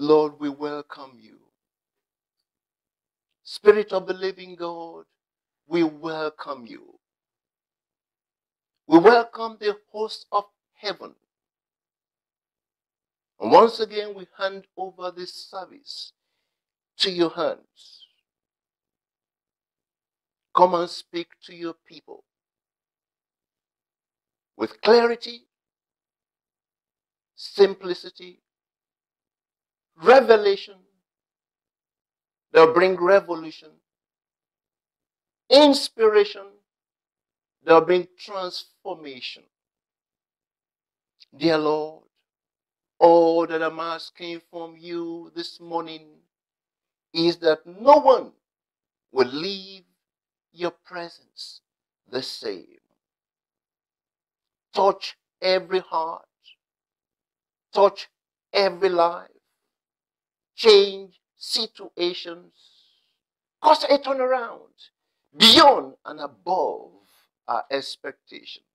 Lord, we welcome you. Spirit of the living God, we welcome you. We welcome the host of heaven. And once again, we hand over this service to your hands. Come and speak to your people with clarity, simplicity, revelation. They'll bring revolution, inspiration. They'll bring transformation. Dear Lord, all that I'm asking from you this morning is that no one will leave your presence the same. Touch every heart, touch every life, change situations, cause a turnaround beyond and above our expectations.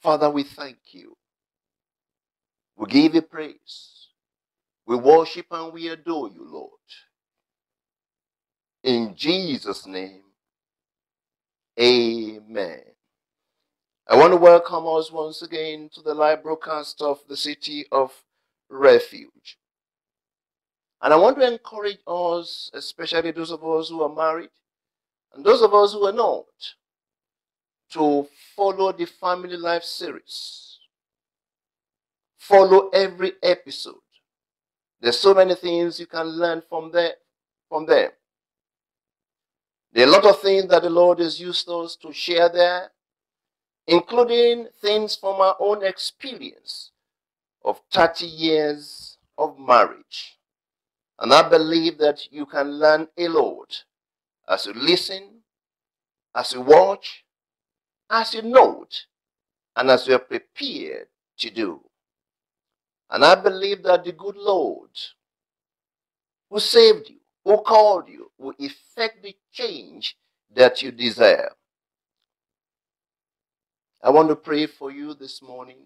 Father, we thank you. We give you praise. We worship and we adore you, Lord. In Jesus' name, amen. I want to welcome us once again to the live broadcast of the City of Refuge. And I want to encourage us, especially those of us who are married and those of us who are not, to follow the Family Life series. Follow every episode. There's so many things you can learn from there, from them. There are a lot of things that the Lord has used us to share there, including things from our own experience of 30 years of marriage. And I believe that you can learn a lot as you listen, as you watch, as you note, and as you are prepared to do. And I believe that the good Lord who saved you, who called you, will effect the change that you desire. I want to pray for you this morning.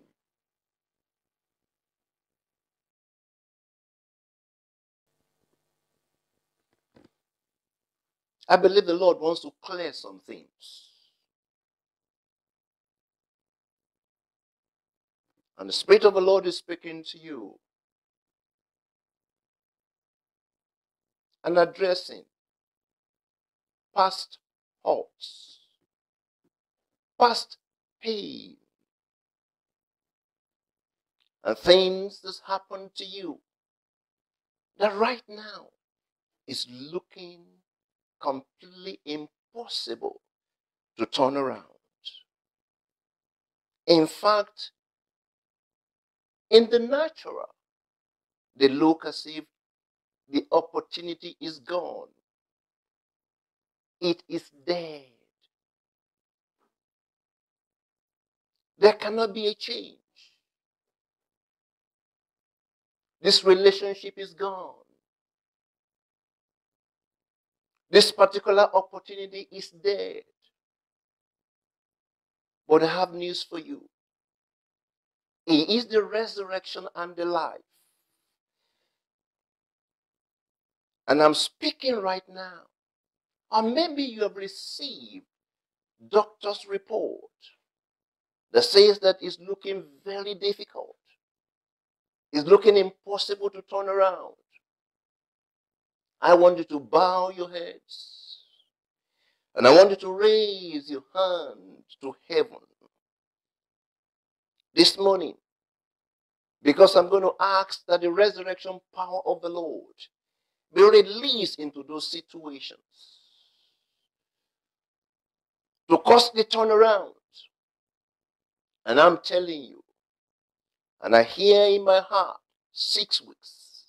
I believe the Lord wants to clear some things. And the Spirit of the Lord is speaking to you and addressing past hurts, past pain, and things that happened to you that right now is looking completely impossible to turn around. In fact, in the natural, they look as if the opportunity is gone. It is dead. There cannot be a change. This relationship is gone. This particular opportunity is dead. But I have news for you. He is the resurrection and the life. And I'm speaking right now. Or maybe you have received doctor's report that says that it's looking very difficult. It's looking impossible to turn around. I want you to bow your heads. And I want you to raise your hand to heaven this morning. Because I'm going to ask that the resurrection power of the Lord be released into those situations to cause the turnaround. And I'm telling you, and I hear in my heart six weeks,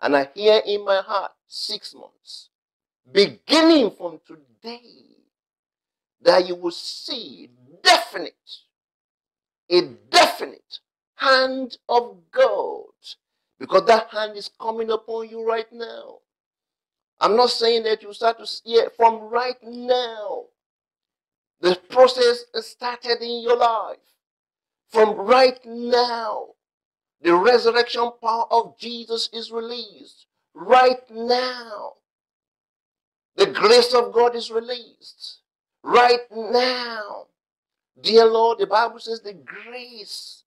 and I hear in my heart six months, beginning from today, that you will see definite, a definite hand of God because that hand is coming upon you right now. I'm not saying that you start to see it from right now. The process started in your life. From right now, The resurrection power of Jesus is released right now. The grace of God is released right now. Dear Lord, the Bible says the grace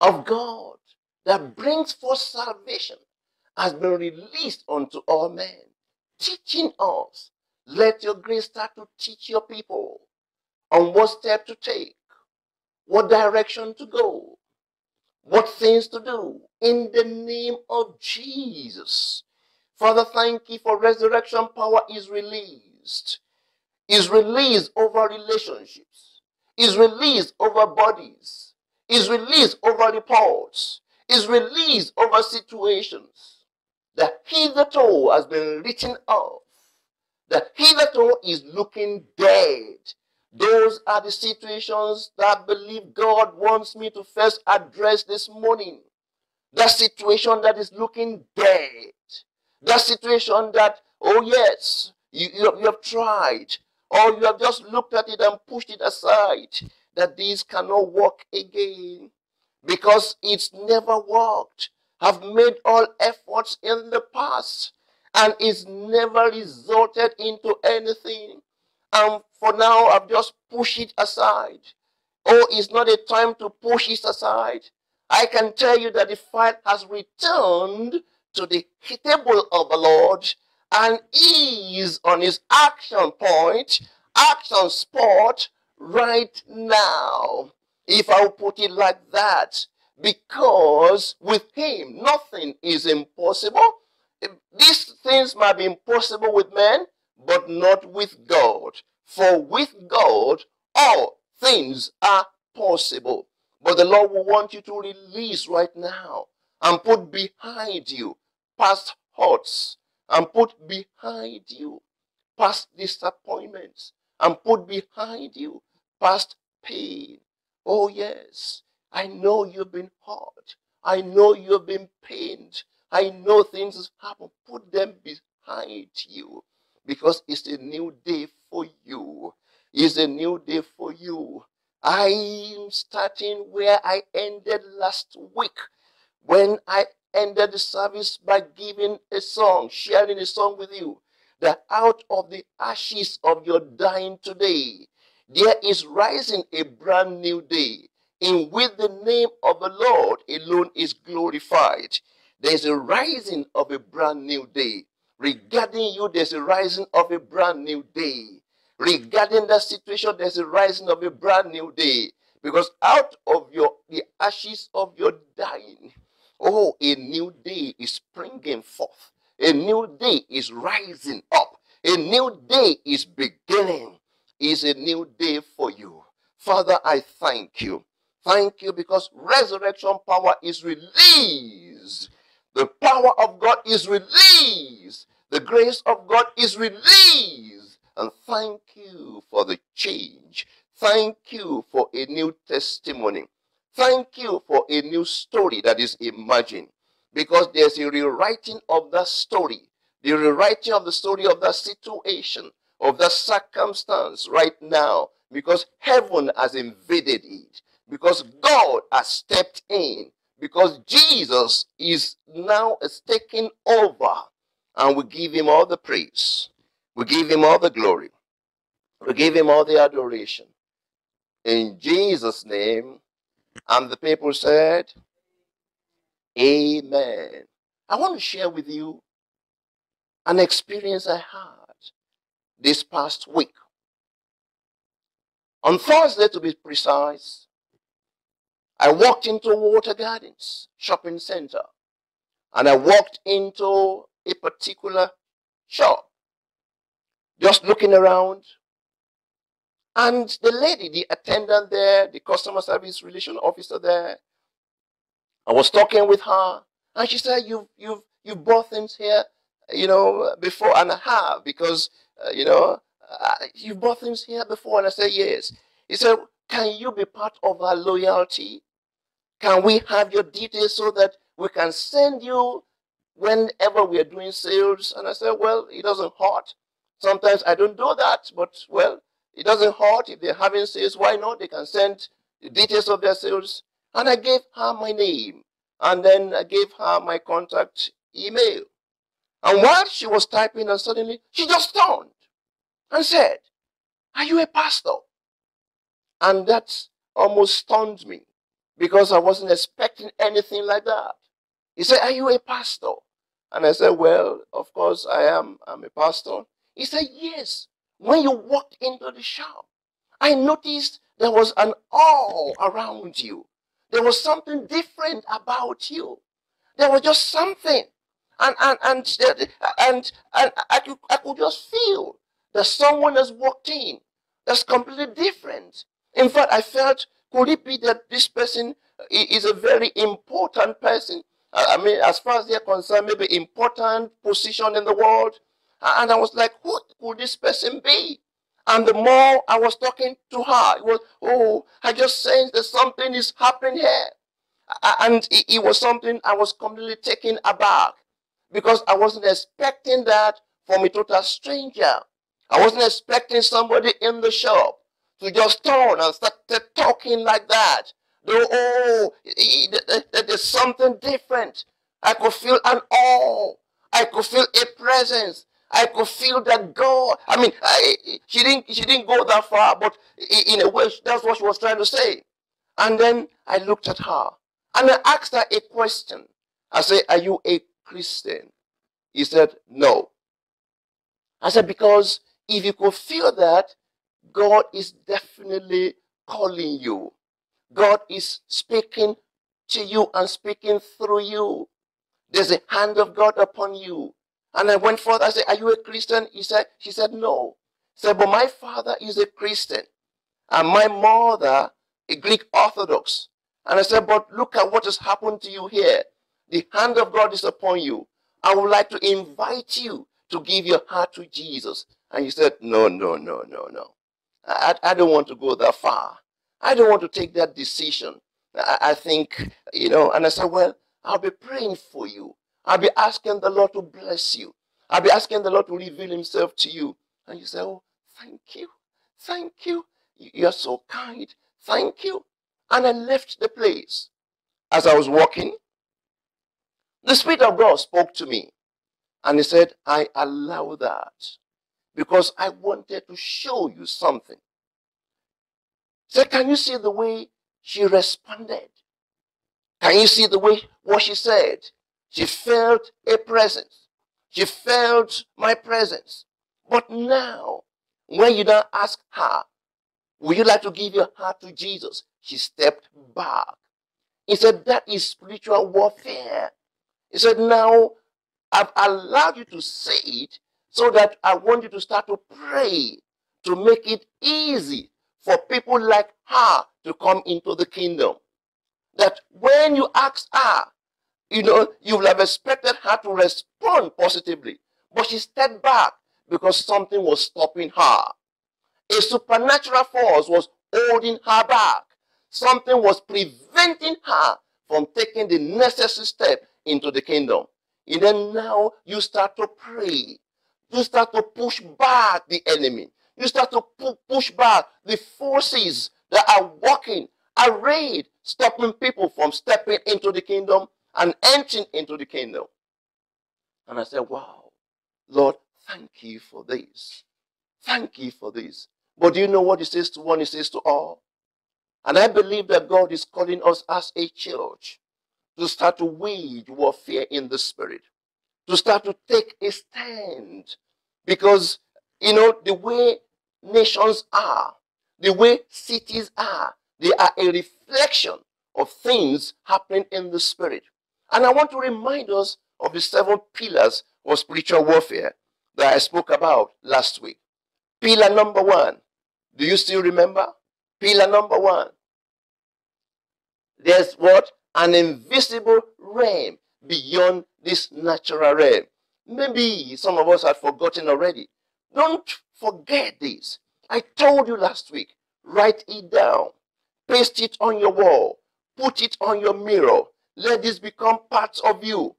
of God that brings forth salvation has been released unto all men, teaching us. Let your grace start to teach your people on what step to take, what direction to go, what things to do in the name of Jesus. Father, thank you for resurrection power is released. Is released over relationships. Is released over bodies. Is released over reports. Is released over situations. The hitherto has been written off. The hitherto is looking dead. Those are the situations that I believe God wants me to first address this morning. The situation that is looking dead. The situation that, oh yes, you, you, you have tried, or you have just looked at it and pushed it aside, that this cannot work again because it's never worked. Have made all efforts in the past and it's never resulted into anything. And for now, I've just pushed it aside. Oh, it's not a time to push it aside. I can tell you that the fight has returned to the table of the Lord and is on his action point, action spot right now. If I put it like that, because with him nothing is impossible. These things might be impossible with men, but not with God. For with God, all things are possible. But the Lord will want you to release right now and put behind you past hurts and put behind you past disappointments and put behind you past pain. Oh, yes, I know you've been hurt. I know you've been pained. I know things have happened. Put them behind you because it's a new day for you. It's a new day for you. I'm starting where I ended last week when I ended the service by giving a song, sharing a song with you. That out of the ashes of your dying today, there is rising a brand new day in which the name of the Lord alone is glorified. There's a rising of a brand new day. Regarding you, there's a rising of a brand new day. Regarding that situation, there's a rising of a brand new day. Because out of your the ashes of your dying, oh, a new day is springing forth. A new day is rising up. A new day is beginning. Is a new day for you. Father, I thank you. Thank you because resurrection power is released. The power of God is released. The grace of God is released. And thank you for the change. Thank you for a new testimony. Thank you for a new story that is emerging. Because there's a rewriting of that story. The rewriting of the story of that situation, of that circumstance right now. Because heaven has invaded it because God has stepped in, because Jesus is now taking over, and we give him all the praise, we give him all the glory, we give him all the adoration. In Jesus' name, and the people said, Amen. I want to share with you an experience I had this past week. On Thursday, to be precise, I walked into Water Gardens shopping center and I walked into a particular shop, just looking around. And the lady, the attendant there, the customer service relation officer there, I was talking with her, and she said, "You've you've you bought things here, you know, before, and I have because uh, you know uh, you bought things here before." And I said, "Yes." He said, "Can you be part of our loyalty?" Can we have your details so that we can send you whenever we are doing sales? And I said, well, it doesn't hurt. Sometimes I don't do that, but well, it doesn't hurt. If they're having sales, why not? They can send the details of their sales. And I gave her my name. And then I gave her my contact email. And while she was typing, and suddenly she just turned and said, Are you a pastor? And that almost stunned me because I wasn't expecting anything like that. He said, Are you a pastor? And I said, Well, of course I am. I'm a pastor. He said, Yes. When you walked into the shop, I noticed there was an awe around you. There was something different about you. There was just something. And and and and, and I, could, I could just feel that someone has walked in that's completely different. In fact, I felt, could it be that this person is a very important person? I mean, as far as they're concerned, maybe important position in the world. And I was like, what could this person be? And the more I was talking to her, it was, oh, I just sensed that something is happening here. And it, was something I was completely taken aback because I wasn't expecting that from a total stranger. I wasn't expecting somebody in the shop to just turn and start talking like that. Though, oh, there's something different. I could feel an awe. I could feel a presence. I could feel that God. I mean, I, she didn't she didn't go that far, but in a way, that's what she was trying to say. And then I looked at her and I asked her a question. I said, "Are you a Christian?" He said, "No." I said, "Because if you could feel that, God is definitely calling you. God is speaking to you and speaking through you. There's a hand of God upon you. And I went forth. I said, Are you a Christian? He said, She said, No. He said, But my father is a Christian. And my mother, a Greek Orthodox. And I said, But look at what has happened to you here. The hand of God is upon you. I would like to invite you to give your heart to Jesus. And he said, No, no, no, no, no. I, I don't want to go that far. I don't want to take that decision. I, I think, you know, and I said, Well, I'll be praying for you. I'll be asking the Lord to bless you. I'll be asking the Lord to reveal himself to you. And you say, Oh, thank you. Thank you. You're so kind. Thank you. And I left the place. As I was walking, the Spirit of God spoke to me. And he said, I allow that because I wanted to show you something. So can you see the way she responded? Can you see the way what she said? She felt a presence. She felt my presence. But now, when you don't ask her, would you like to give your heart to Jesus? She stepped back. He said, that is spiritual warfare. He said, now I've allowed you to say it so that I want you to start to pray to make it easy for people like her to come into the kingdom. That when you ask her, you know, you will have expected her to respond positively. But she stepped back because something was stopping her. A supernatural force was holding her back. Something was preventing her from taking the necessary step into the kingdom. And then now you start to pray. You start to push back the enemy. You start to pu push back the forces that are working, arrayed, stopping people from stepping into the kingdom and entering into the kingdom. And I said, Wow, Lord, thank you for this. Thank you for this. But do you know what he says to one, he says to all? And I believe that God is calling us as a church to start to wage warfare in the spirit, to start to take a stand. Because, you know, the way nations are, the way cities are, they are a reflection of things happening in the spirit. And I want to remind us of the seven pillars of spiritual warfare that I spoke about last week. Pillar number one. Do you still remember? Pillar number one. There's what? An invisible realm beyond this natural realm. Maybe some of us have forgotten already. Don't forget this. I told you last week. Write it down. Paste it on your wall. Put it on your mirror. Let this become part of you.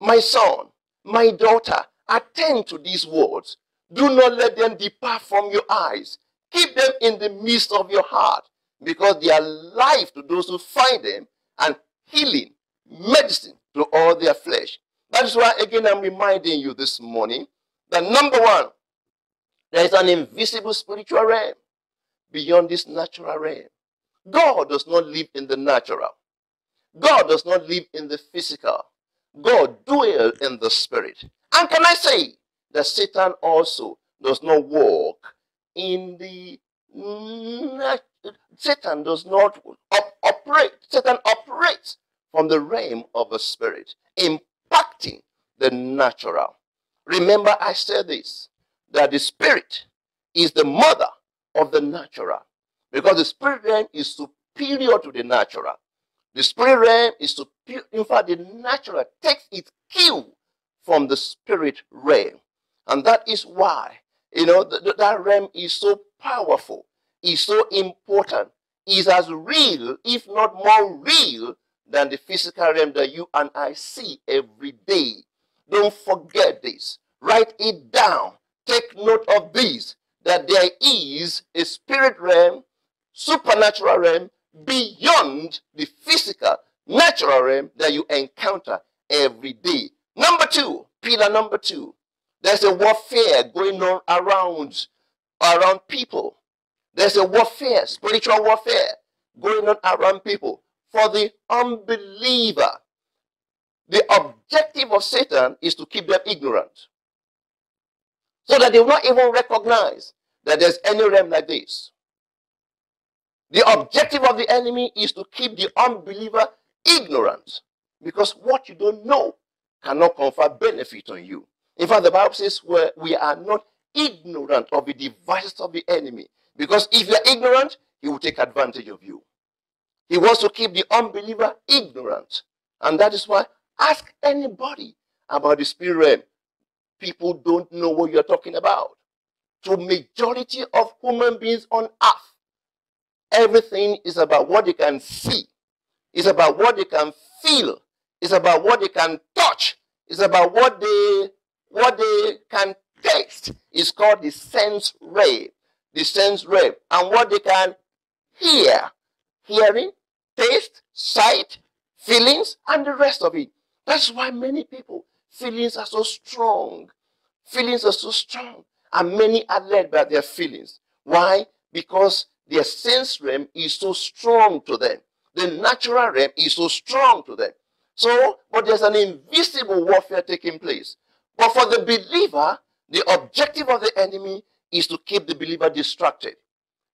My son, my daughter, attend to these words. Do not let them depart from your eyes. Keep them in the midst of your heart. because they are life to those who find them and healing, medicine to all their flesh. That is why, again, I'm reminding you this morning that number one, there is an invisible spiritual realm beyond this natural realm. God does not live in the natural. God does not live in the physical. God dwells in the spirit. And can I say that Satan also does not walk in the Satan does not op operate. Satan operates from the realm of the spirit, impacting the natural. Remember, I said this that the spirit is the mother of the natural because the spirit realm is superior to the natural. The spirit realm is superior. In fact, the natural takes its cue from the spirit realm. And that is why, you know, th that realm is so powerful, is so important, is as real, if not more real, than the physical realm that you and I see every day. Don't forget this. Write it down. Take note of this that there is a spirit realm, supernatural realm, beyond the physical, natural realm that you encounter every day. Number two, pillar number two, there's a warfare going on around, around people. There's a warfare, spiritual warfare going on around people for the unbeliever. The objective of Satan is to keep them ignorant. So that they will not even recognize that there's any realm like this. The objective of the enemy is to keep the unbeliever ignorant. Because what you don't know cannot confer benefit on you. In fact, the Bible says where we are not ignorant of the devices of the enemy. Because if you're ignorant, he will take advantage of you. He wants to keep the unbeliever ignorant. And that is why ask anybody about the spirit realm. People don't know what you're talking about. To majority of human beings on earth, Everything is about what they can see. It's about what they can feel. It's about what they can touch. It's about what they what they can taste. It's called the sense ray. The sense ray. And what they can hear. Hearing, taste, sight, feelings, and the rest of it. That's why many people, feelings are so strong. Feelings are so strong. And many are led by their feelings. Why? Because their sense realm is so strong to them. The natural realm is so strong to them. So, but there's an invisible warfare taking place. But for the believer, the objective of the enemy is to keep the believer distracted.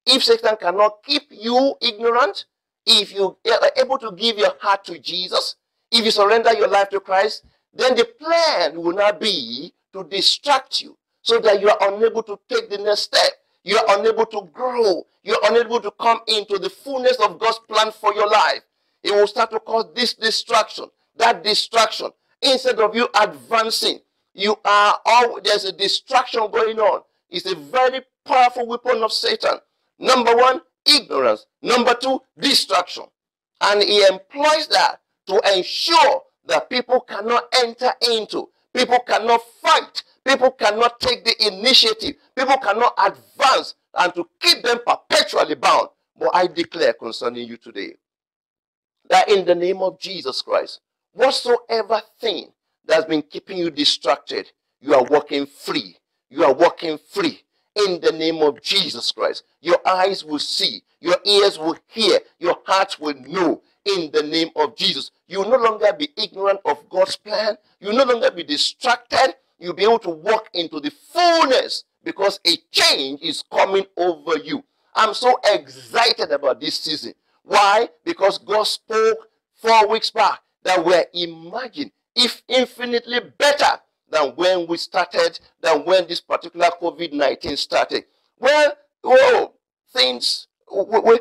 If Satan cannot keep you ignorant, if you are able to give your heart to Jesus, if you surrender your life to Christ, then the plan will not be to distract you so that you are unable to take the next step. You are unable to grow. You're unable to come into the fullness of God's plan for your life. It will start to cause this distraction, that distraction. Instead of you advancing, you are all there's a distraction going on. It's a very powerful weapon of Satan. Number one, ignorance. Number two, distraction. And he employs that to ensure that people cannot enter into, people cannot fight, people cannot take the initiative, people cannot advance and to keep them perpetually bound. But I declare concerning you today that in the name of Jesus Christ, whatsoever thing that's been keeping you distracted, you are walking free. You are walking free in the name of Jesus Christ. Your eyes will see, your ears will hear, your heart will know in the name of Jesus. You will no longer be ignorant of God's plan. You will no longer be distracted. You'll be able to walk into the fullness because a change is coming over you. I'm so excited about this season. Why? Because God spoke four weeks back that we're imagined, if infinitely better than when we started, than when this particular COVID-19 started. Well, whoa, things, wait, wait,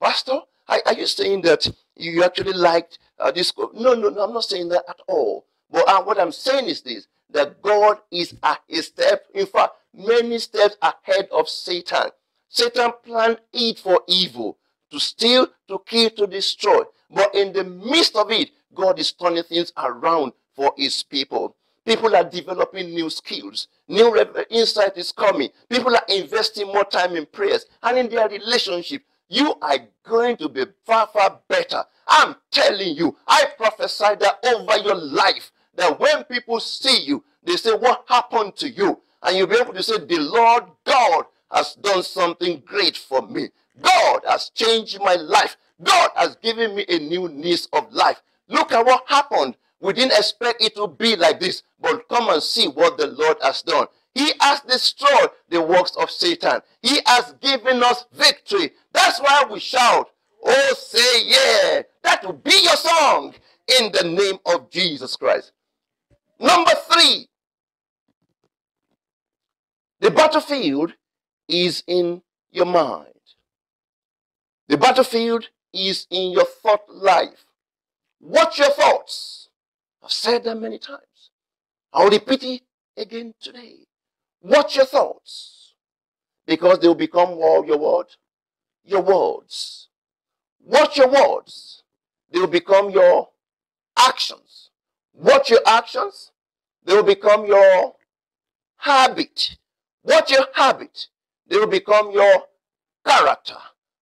Pastor, are, are, you saying that you actually liked uh, this? No, no, no, I'm not saying that at all. But uh, what I'm saying is this, that God is a step, in fact, many steps ahead of Satan. Satan planned it for evil, to steal, to kill, to destroy. But in the midst of it, God is turning things around for his people. People are developing new skills. New insight is coming. People are investing more time in prayers and in their relationship. you are going to be far, far better. I'm telling you, I prophesy that over your life, that when people see you, they say, What happened to you? And you'll be able to say, The Lord God has done something great for me. God has changed my life. God has given me a new lease of life. Look at what happened. We didn't expect it to be like this, but come and see what the Lord has done. He has destroyed the works of Satan. He has given us victory. That's why we shout, Oh, say yeah. That will be your song in the name of Jesus Christ. Number three, the battlefield is in your mind. The battlefield is in your thought life. Watch your thoughts. I've said that many times. I'll repeat it again today. Watch your thoughts because they will become your word, your words. Watch your words. They will become your actions. Watch your actions. They will become your habit. Watch your habit. They will become your character.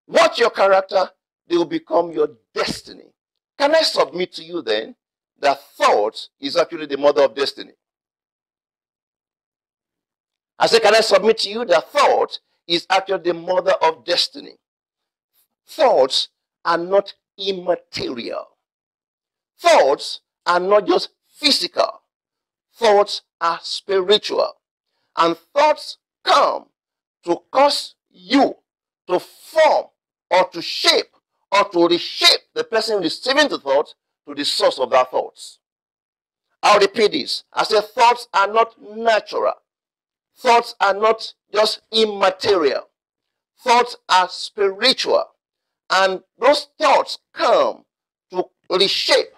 Watch your character. They will become your destiny. Can I submit to you then that thought is actually the mother of destiny? I say, can I submit to you that thought is actually the mother of destiny? Thoughts are not immaterial. Thoughts are not just physical. Thoughts are spiritual. And thoughts come to cause you to form or to shape or to reshape the person receiving the thought to the source of that thoughts. I'll repeat this. I said thoughts are not natural. Thoughts are not just immaterial. Thoughts are spiritual. And those thoughts come to reshape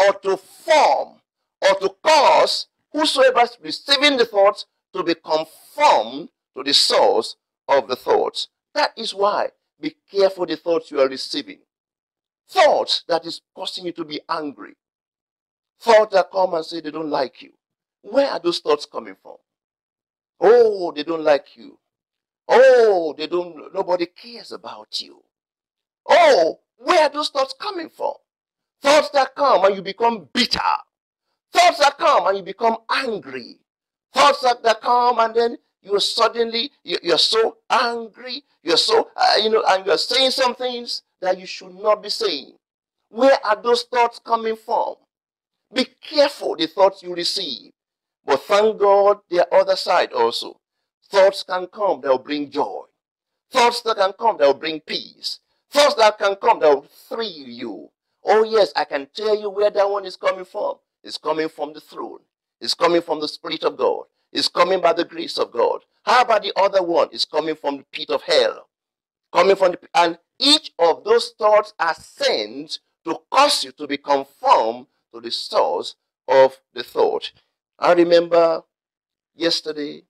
or to form or to cause whosoever is receiving the thoughts to be conformed to the source of the thoughts. That is why be careful the thoughts you are receiving. Thoughts that is causing you to be angry. Thoughts that come and say they don't like you. Where are those thoughts coming from? Oh, they don't like you. Oh, they don't, nobody cares about you. Oh, where are those thoughts coming from? Thoughts that come and you become bitter. Thoughts that come and you become angry. Thoughts that, that come and then you suddenly, you, you're so angry. You're so, uh, you know, and you're saying some things that you should not be saying. Where are those thoughts coming from? Be careful the thoughts you receive. But thank God, the other side also. Thoughts can come that will bring joy. Thoughts that can come that will bring peace. Thoughts that can come that will thrill you. Oh, yes, I can tell you where that one is coming from. It's coming from the throne. It's coming from the Spirit of God. It's coming by the grace of God. How about the other one? It's coming from the pit of hell. Coming from the and each of those thoughts are sent to cause you to be conformed to the source of the thought. I remember yesterday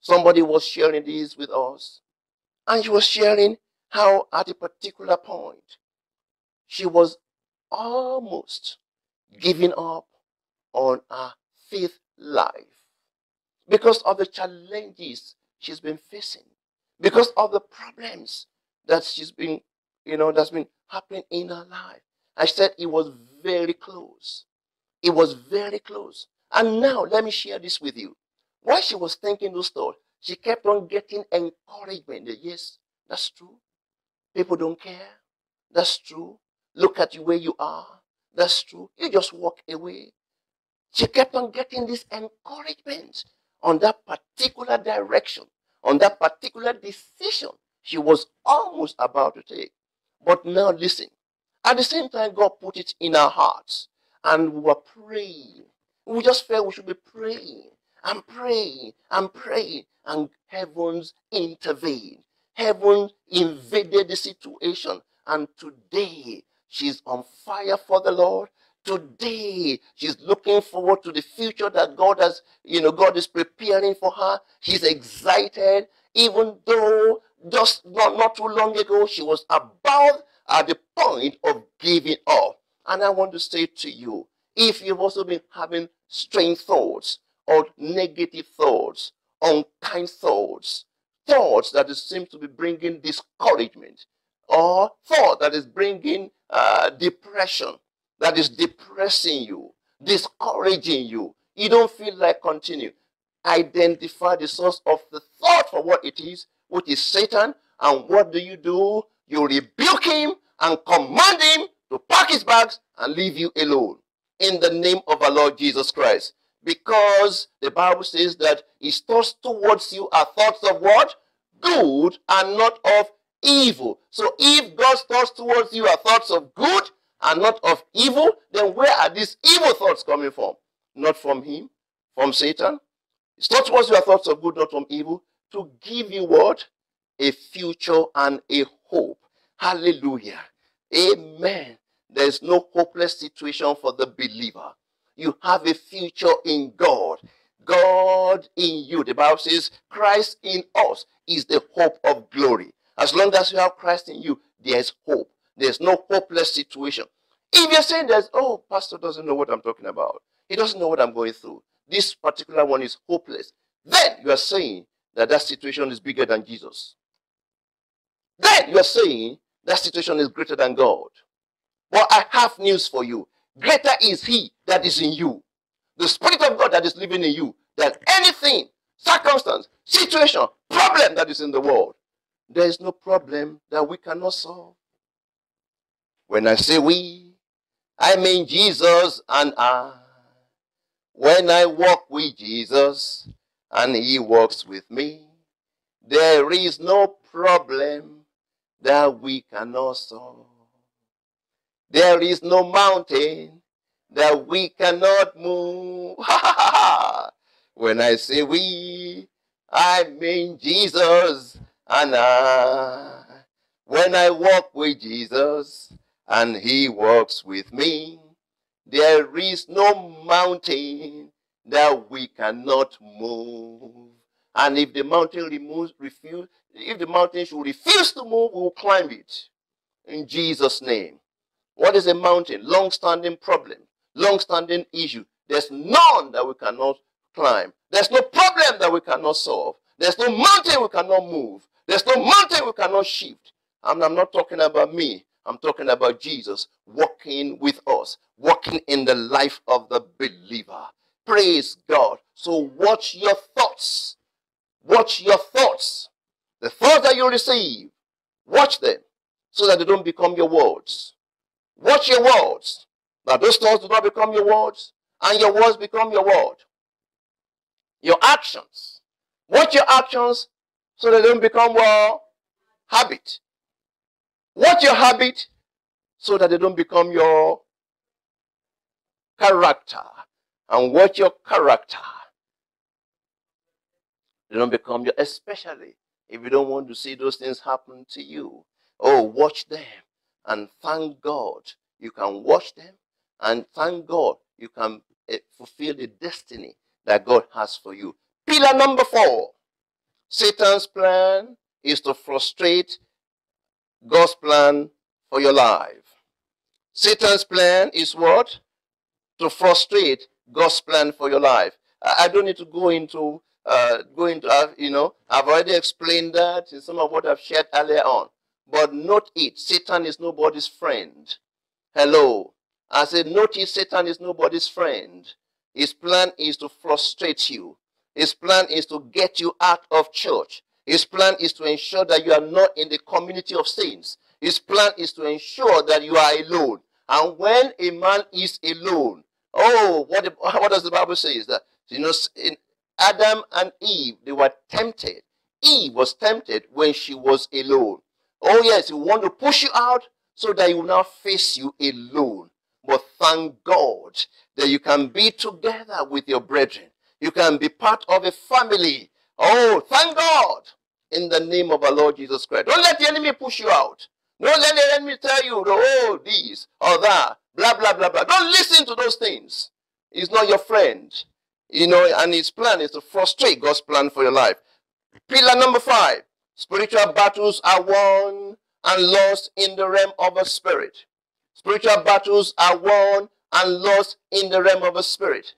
somebody was sharing this with us, and she was sharing how at a particular point she was almost giving up on her faith life because of the challenges she's been facing, because of the problems that she's been, you know, that's been happening in her life. I said it was very close. It was very close. And now, let me share this with you. While she was thinking those thoughts, she kept on getting encouragement. Yes, that's true. People don't care. That's true. Look at you where you are. That's true. You just walk away. She kept on getting this encouragement on that particular direction, on that particular decision she was almost about to take. But now listen. At the same time, God put it in our hearts. And we were praying we just felt we should be praying and praying and praying, and heavens intervened. Heaven invaded the situation, and today she's on fire for the Lord. Today, she's looking forward to the future that God has, you know, God is preparing for her. She's excited, even though just not, not too long ago she was about at the point of giving up. And I want to say to you, if you've also been having strange thoughts or negative thoughts, unkind thoughts, thoughts that seem to be bringing discouragement or thought that is bringing uh, depression, that is depressing you, discouraging you. You don't feel like continue. Identify the source of the thought for what it is, which is Satan, and what do you do? You rebuke him and command him to pack his bags and leave you alone in the name of our Lord Jesus Christ. Because the Bible says that his thoughts towards you are thoughts of what? Good and not of evil. So if God's thoughts towards you are thoughts of good and not of evil, then where are these evil thoughts coming from? Not from him, from Satan. His thoughts towards you are thoughts of good, not from evil, to give you what? A future and a hope. Hallelujah. Amen. There's no hopeless situation for the believer. You have a future in God. God in you. The Bible says Christ in us is the hope of glory. As long as you have Christ in you, there's hope. There's no hopeless situation. If you're saying that, oh, pastor doesn't know what I'm talking about. He doesn't know what I'm going through. This particular one is hopeless. Then you are saying that that situation is bigger than Jesus. Then you are saying that situation is greater than God. But I have news for you. Greater is he that is in you. The Spirit of God that is living in you. That anything, circumstance, situation, problem that is in the world, there is no problem that we cannot solve. When I say we, I mean Jesus and I. When I walk with Jesus and he walks with me, there is no problem that we cannot solve. There is no mountain that we cannot move. when I say we, I mean Jesus and I. When I walk with Jesus and he walks with me, there is no mountain that we cannot move. And if the mountain removes, refuse, if the mountain should refuse to move, we will climb it. In Jesus' name. What is a mountain? Long-standing problem, long-standing issue. There's none that we cannot climb. There's no problem that we cannot solve. There's no mountain we cannot move. There's no mountain we cannot shift. And I'm not talking about me. I'm talking about Jesus walking with us, walking in the life of the believer. Praise God. So watch your thoughts. Watch your thoughts. The thoughts that you receive, watch them so that they don't become your words. Watch your words. That those thoughts do not become your words, and your words become your word. Your actions. Watch your actions so they don't become well habit. Watch your habit so that they don't become your character. And watch your character. They don't become your, especially if you don't want to see those things happen to you. Oh, watch them and thank God you can watch them and thank God you can uh, fulfill the destiny that God has for you. Pillar number four Satan's plan is to frustrate God's plan for your life. Satan's plan is what? To frustrate God's plan for your life. I, don't need to go into uh, go into uh, you know I've already explained that in some of what I've shared earlier on. But note it, Satan is nobody's friend. Hello. I said, notice Satan is nobody's friend. His plan is to frustrate you. His plan is to get you out of church. His plan is to ensure that you are not in the community of saints. His plan is to ensure that you are alone. And when a man is alone, oh, what, the, what does the Bible say is that, you know, in Adam and Eve, they were tempted. Eve was tempted when she was alone. Oh, yes, he want to push you out so that he will not face you alone. But thank God that you can be together with your brethren. You can be part of a family. Oh, thank God in the name of our Lord Jesus Christ. Don't let the enemy push you out. Don't let the enemy tell you, oh, this or that, blah, blah, blah, blah. Don't listen to those things. He's not your friend. You know, and his plan is to frustrate God's plan for your life. Pillar number five Spiritual battles are won and lost in the realm of a spirit. Spiritual battles are won and lost in the realm of a spirit.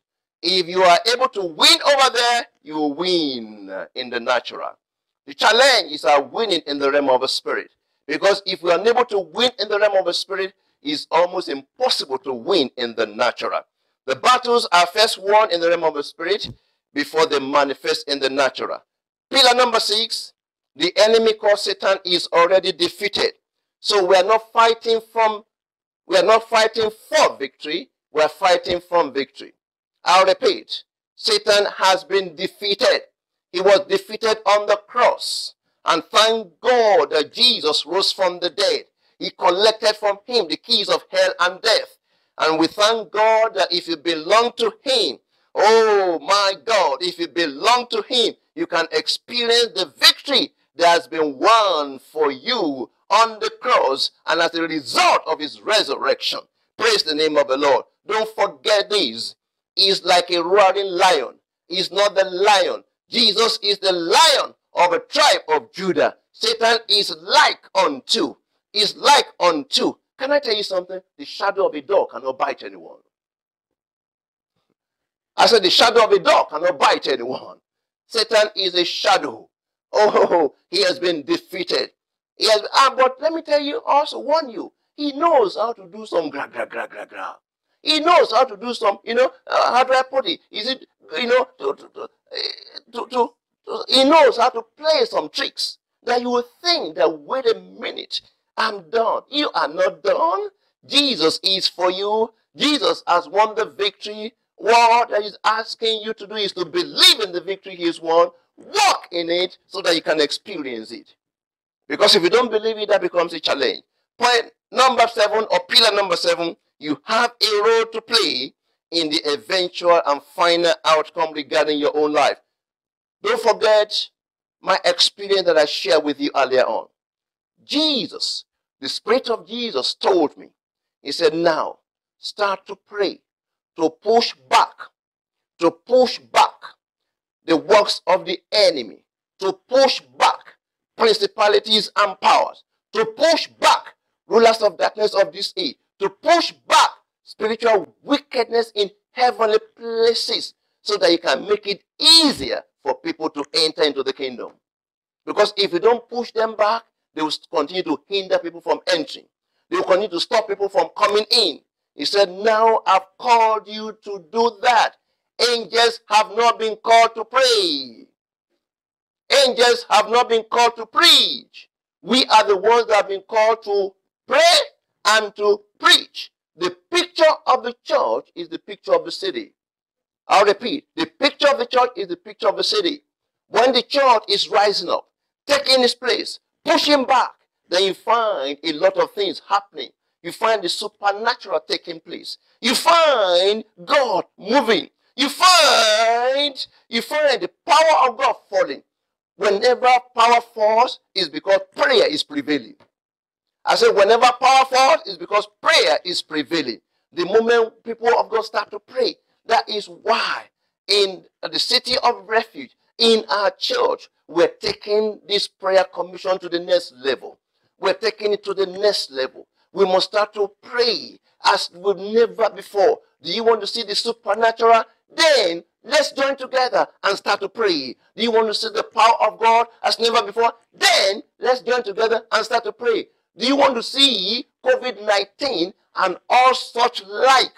If you are able to win over there, you will win in the natural. The challenge is our winning in the realm of the spirit. Because if we are unable to win in the realm of the spirit, it's almost impossible to win in the natural. The battles are first won in the realm of the spirit before they manifest in the natural. Pillar number six, the enemy called Satan is already defeated. So we are not fighting from, we are not fighting for victory, we are fighting from victory. I'll repeat, Satan has been defeated. He was defeated on the cross. And thank God that Jesus rose from the dead. He collected from him the keys of hell and death. And we thank God that if you belong to him, oh my God, if you belong to him, you can experience the victory that has been won for you on the cross and as a result of his resurrection. Praise the name of the Lord. Don't forget this. He's like a roaring lion. He's not the lion. Jesus is the lion of a tribe of Judah. Satan is like unto. Is like unto. Can I tell you something? The shadow of a dog cannot bite anyone. I said the shadow of a dog cannot bite anyone. Satan is a shadow. Oh, he has been defeated. He has, uh, but let me tell you, also warn you, he knows how to do some gra gra gra gra gra. He knows how to do some, you know, uh, how do I put it? Is it, you know, to, to, to, to, to, he knows how to play some tricks that you will think that, wait a minute, I'm done. You are not done. Jesus is for you. Jesus has won the victory. What he is asking you to do is to believe in the victory he has won, walk in it so that you can experience it. Because if you don't believe it, that becomes a challenge. Point number seven or pillar number seven, you have a role to play in the eventual and final outcome regarding your own life. Don't forget my experience that I shared with you earlier on. Jesus, the Spirit of Jesus told me, He said, now start to pray, to push back, to push back the works of the enemy, to push back principalities and powers, to push back rulers of darkness of this age, to push back spiritual wickedness in heavenly places so that you can make it easier for people to enter into the kingdom. Because if you don't push them back, they will continue to hinder people from entering. They will continue to stop people from coming in. He said, Now I've called you to do that. Angels have not been called to pray. Angels have not been called to preach. We are the ones that have been called to pray and to preach. The picture of the church is the picture of the city. I'll repeat. The picture of the church is the picture of the city. When the church is rising up, taking its place, pushing back, then you find a lot of things happening. You find the supernatural taking place. You find God moving. You find you find the power of God falling. Whenever power falls, is because prayer is prevailing. I said, whenever power falls, is because prayer is prevailing. The moment people of God start to pray, that is why in the city of refuge, in our church, we're taking this prayer commission to the next level. We're taking it to the next level. We must start to pray as we've never before. Do you want to see the supernatural? Then let's join together and start to pray. Do you want to see the power of God as never before? Then let's join together and start to pray. Do you want to see COVID 19 and all such like?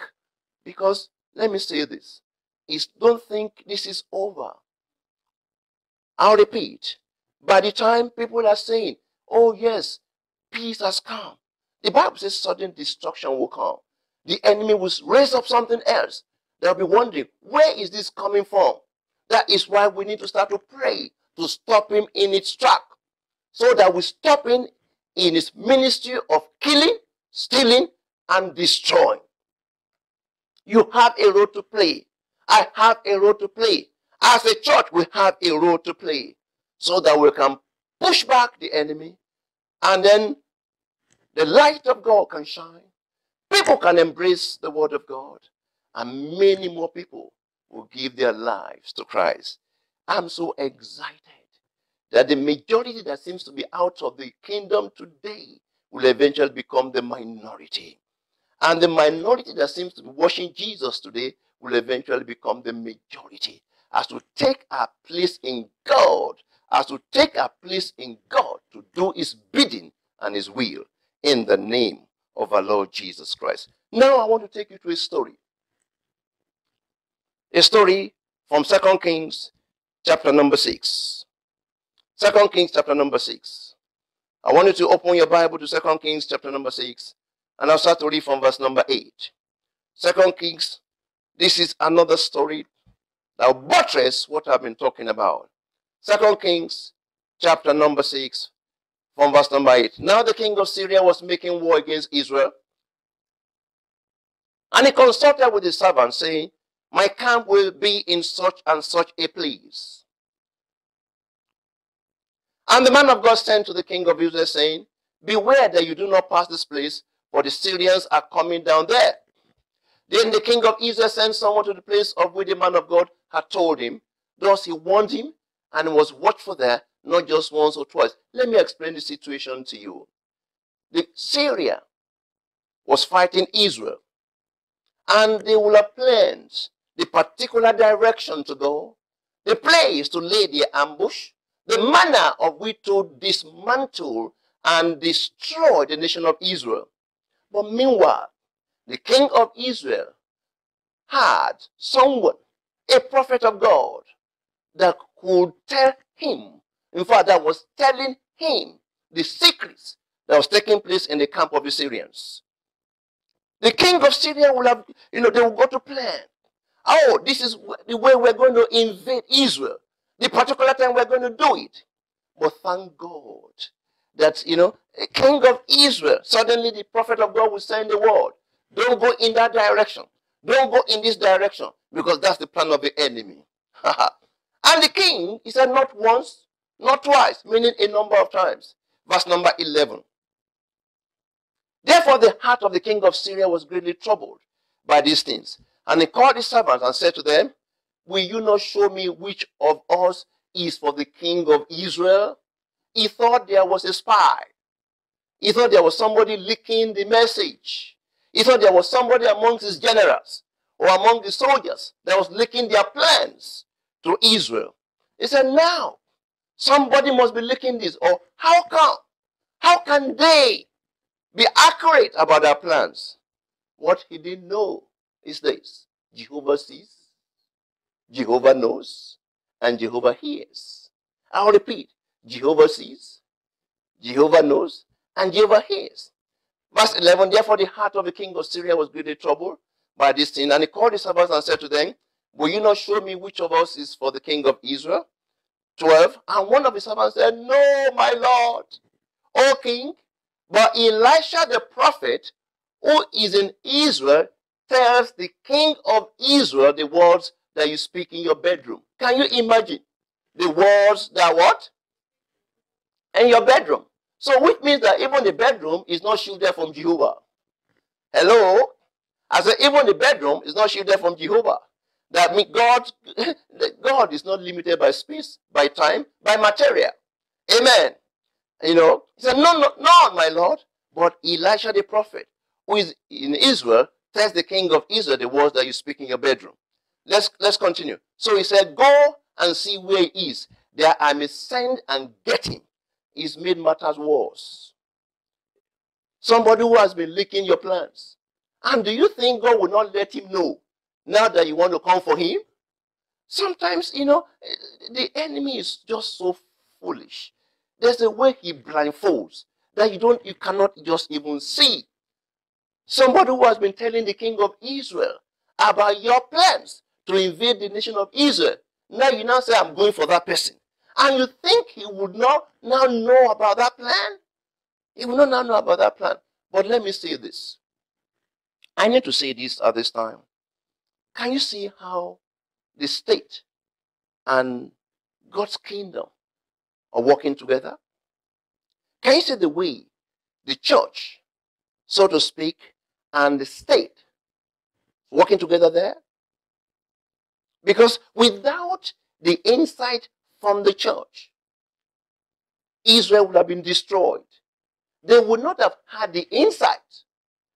Because let me say this is don't think this is over. I'll repeat. By the time people are saying, oh yes, peace has come, the Bible says sudden destruction will come. The enemy will raise up something else. They'll be wondering, where is this coming from? That is why we need to start to pray to stop him in its track. So that we stop him in his ministry of killing, stealing, and destroying. You have a role to play. I have a role to play. As a church, we have a role to play so that we can push back the enemy and then the light of God can shine. People can embrace the word of God and many more people will give their lives to Christ. I'm so excited that the majority that seems to be out of the kingdom today will eventually become the minority. And the minority that seems to be worshiping Jesus today will eventually become the majority as to take our place in God as to take a place in God to do his bidding and his will in the name of our Lord Jesus Christ. Now I want to take you to a story. A story from Second Kings chapter number 6. Second Kings chapter number 6. I want you to open your Bible to Second Kings chapter number 6 and I'll start to read from verse number 8. Second Kings, this is another story that buttress what I've been talking about. Second Kings chapter number 6 from verse number 8. Now the king of Syria was making war against Israel. And he consulted with his servants, saying, My camp will be in such and such a place. And the man of God sent to the king of Israel, saying, Beware that you do not pass this place, for the Syrians are coming down there. Then the king of Israel sent someone to the place of which the man of God had told him. Thus he warned him and was watchful there not just once or twice. Let me explain the situation to you. The Syria was fighting Israel, and they will have planned the particular direction to go, the place to lay their ambush, the manner of which to dismantle and destroy the nation of Israel. But meanwhile, the king of Israel had someone, a prophet of God, that could tell him in fact, that was telling him the secrets that was taking place in the camp of the Syrians. The king of Syria will have, you know, they will go to plan. Oh, this is the way we're going to invade Israel. The particular time we're going to do it. But thank God that, you know, a king of Israel, suddenly the prophet of God will send the word. Don't go in that direction. Don't go in this direction because that's the plan of the enemy. and the king, he said, not once, not twice, meaning a number of times. Verse number 11. Therefore, the heart of the king of Syria was greatly troubled by these things. And he called his servants and said to them, Will you not show me which of us is for the king of Israel? He thought there was a spy. He thought there was somebody leaking the message. He thought there was somebody amongst his generals or among the soldiers that was leaking their plans to Israel. He said, Now, Somebody must be leaking this. Or how come? How can they be accurate about their plans? What he didn't know is this. Jehovah sees, Jehovah knows, and Jehovah hears. I'll repeat. Jehovah sees, Jehovah knows, and Jehovah hears. Verse 11, Therefore the heart of the king of Syria was greatly troubled by this thing. And he called his servants and said to them, Will you not show me which of us is for the king of Israel? 12. And one of his servants said, No, my Lord, O king, but Elisha the prophet, who is in Israel, tells the king of Israel the words that you speak in your bedroom. Can you imagine? The words that what? In your bedroom. So which means that even the bedroom is not shielded from Jehovah. Hello? I said even the bedroom is not shielded from Jehovah. That means God, God is not limited by space, by time, by material. Amen. You know, he said, No, no, no, my Lord. But Elisha the prophet, who is in Israel, tells the king of Israel the words that you speak in your bedroom. Let's let's continue. So he said, Go and see where he is, that I may send and get him. He's made matters worse. Somebody who has been leaking your plans. And do you think God will not let him know now that you want to come for him? Sometimes, you know, the enemy is just so foolish. There's a way he blindfolds that you don't, you cannot just even see. Somebody who has been telling the king of Israel about your plans to invade the nation of Israel. Now you now say, I'm going for that person. And you think he would not now know about that plan? He would not now know about that plan. But let me say this. I need to say this at this time. Can you see how the state and God's kingdom are working together? Can you see the way the church, so to speak, and the state working together there? Because without the insight from the church, Israel would have been destroyed. They would not have had the insight.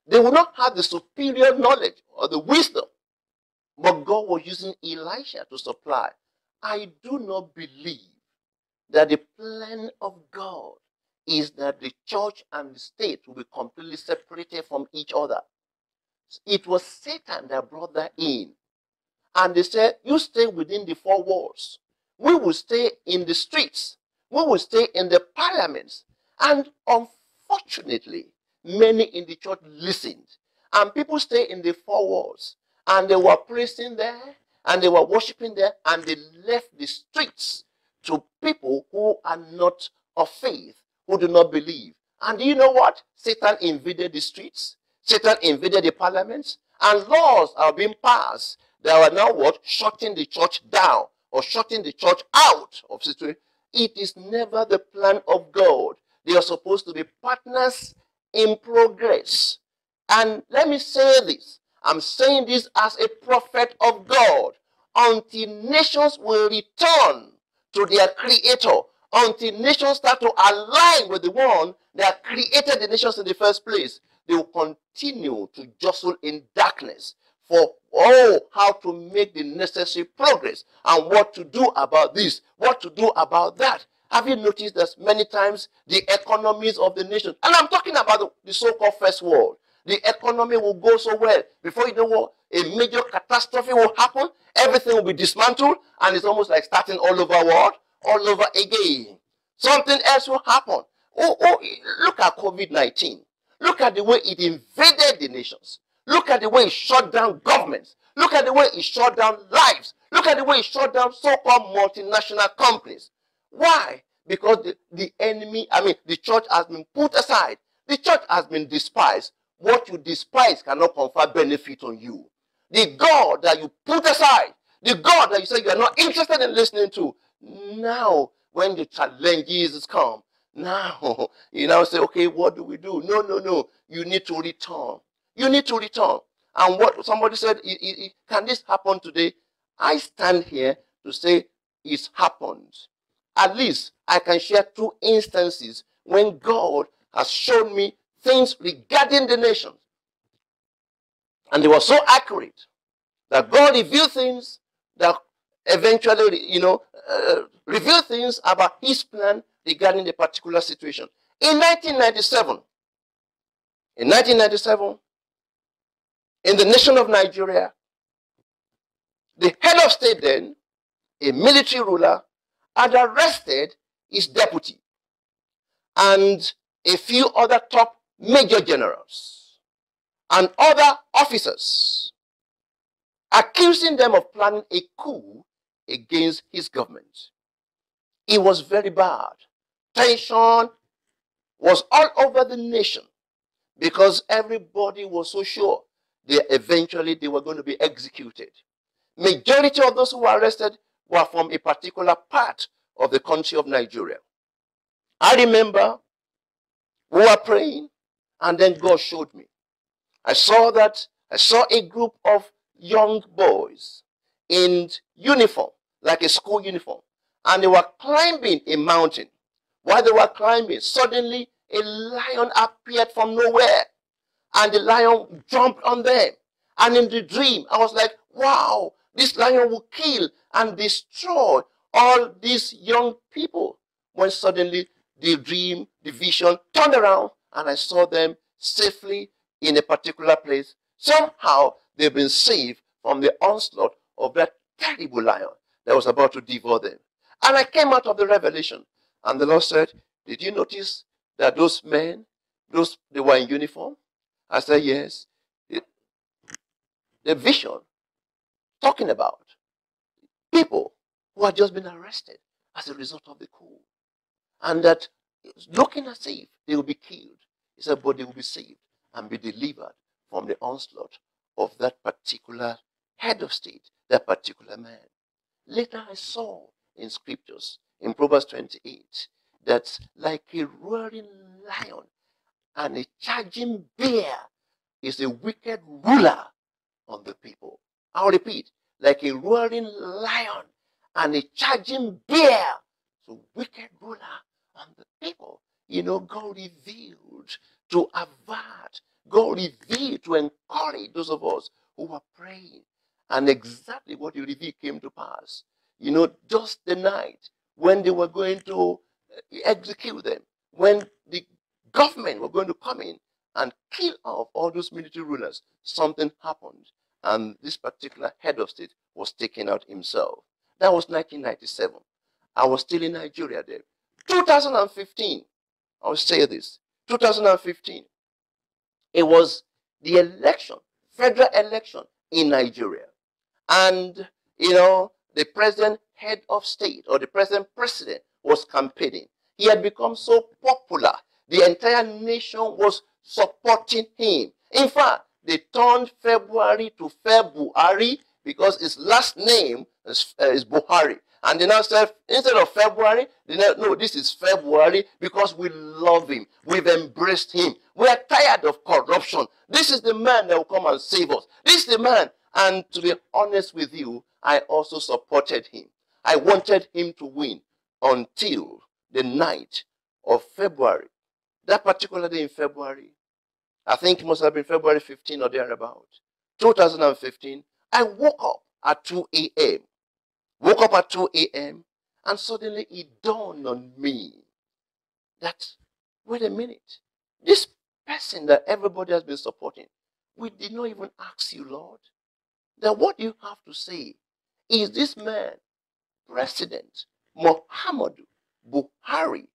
They would not have the superior knowledge or the wisdom but God was using Elisha to supply. I do not believe that the plan of God is that the church and the state will be completely separated from each other. It was Satan that brought that in. And they said, You stay within the four walls. We will stay in the streets. We will stay in the parliaments. And unfortunately, many in the church listened. And people stay in the four walls. And they were praising there, and they were worshiping there, and they left the streets to people who are not of faith, who do not believe. And do you know what? Satan invaded the streets. Satan invaded the parliaments. And laws are being passed that are now what? Shutting the church down or shutting the church out of situation. It is never the plan of God. They are supposed to be partners in progress. And let me say this. I'm saying this as a prophet of God. Until nations will return to their creator, until nations start to align with the one that created the nations in the first place, they will continue to jostle in darkness for oh how to make the necessary progress and what to do about this, what to do about that. Have you noticed that many times the economies of the nation, and I'm talking about the, the so-called first world, the economy will go so well. Before you know what, a major catastrophe will happen, everything will be dismantled, and it's almost like starting all over world, all over again. Something else will happen. Oh, oh, look at COVID-19. Look at the way it invaded the nations. Look at the way it shut down governments. Look at the way it shut down lives. Look at the way it shut down so-called multinational companies. Why? Because the, the enemy, I mean, the church has been put aside. The church has been despised. What you despise cannot confer benefit on you. The God that you put aside, the God that you say you are not interested in listening to, now when the challenges come, now you now say, okay, what do we do? No, no, no. You need to return. You need to return. And what somebody said, can this happen today? I stand here to say it's happened. At least I can share two instances when God has shown me things regarding the nations. And they were so accurate that God revealed things that eventually, you know, uh, reveal things about his plan regarding the particular situation. In 1997, in 1997, in the nation of Nigeria, the head of state then, a military ruler, had arrested his deputy and a few other top major generals and other officers, accusing them of planning a coup against his government. It was very bad. Tension was all over the nation because everybody was so sure they eventually they were going to be executed. Majority of those who were arrested were from a particular part of the country of Nigeria. I remember we were praying and then God showed me. I saw that I saw a group of young boys in uniform, like a school uniform, and they were climbing a mountain. While they were climbing, suddenly a lion appeared from nowhere and the lion jumped on them. And in the dream, I was like, wow, this lion will kill and destroy all these young people. When suddenly the dream, the vision turned around and I saw them safely in a particular place. Somehow they've been saved from the onslaught of that terrible lion that was about to devour them. And I came out of the revelation and the Lord said, Did you notice that those men, those they were in uniform? I said, Yes. The vision talking about people who had just been arrested as a result of the coup. And that looking as if they will be killed. He said, but they will be saved and be delivered from the onslaught of that particular head of state, that particular man. Later I saw in scriptures, in Proverbs 28, that like a roaring lion and a charging bear is a wicked ruler on the people. I'll repeat, like a roaring lion and a charging bear, so wicked ruler on the people. You know, God revealed to avert, God revealed to encourage those of us who were praying. And exactly what he revealed came to pass. You know, just the night when they were going to uh, execute them, when government were going to come in and kill off all those military rulers, something happened. And this particular head of state was taken out himself. That was 1997. I was still in Nigeria then. 2015, I will say this 2015, it was the election, federal election in Nigeria. And, you know, the president, head of state, or the president, president was campaigning. He had become so popular. The entire nation was supporting him. In fact, they turned February to Febuhari because his last name is, uh, is Buhari. And they now said, instead of February, they now, no, this is Febuhari because we love him. We've embraced him. We are tired of corruption. This is the man that will come and save us. This is the man. And to be honest with you, I also supported him. I wanted him to win until the night of February. That particular day in February, I think it must have been February 15 or thereabout, 2015, I woke up at 2 a.m. Woke up at 2 a.m. and suddenly it dawned on me that, wait a minute, this person that everybody has been supporting, we did not even ask you, Lord, that what you have to say is this man, President Muhammadu Buhari,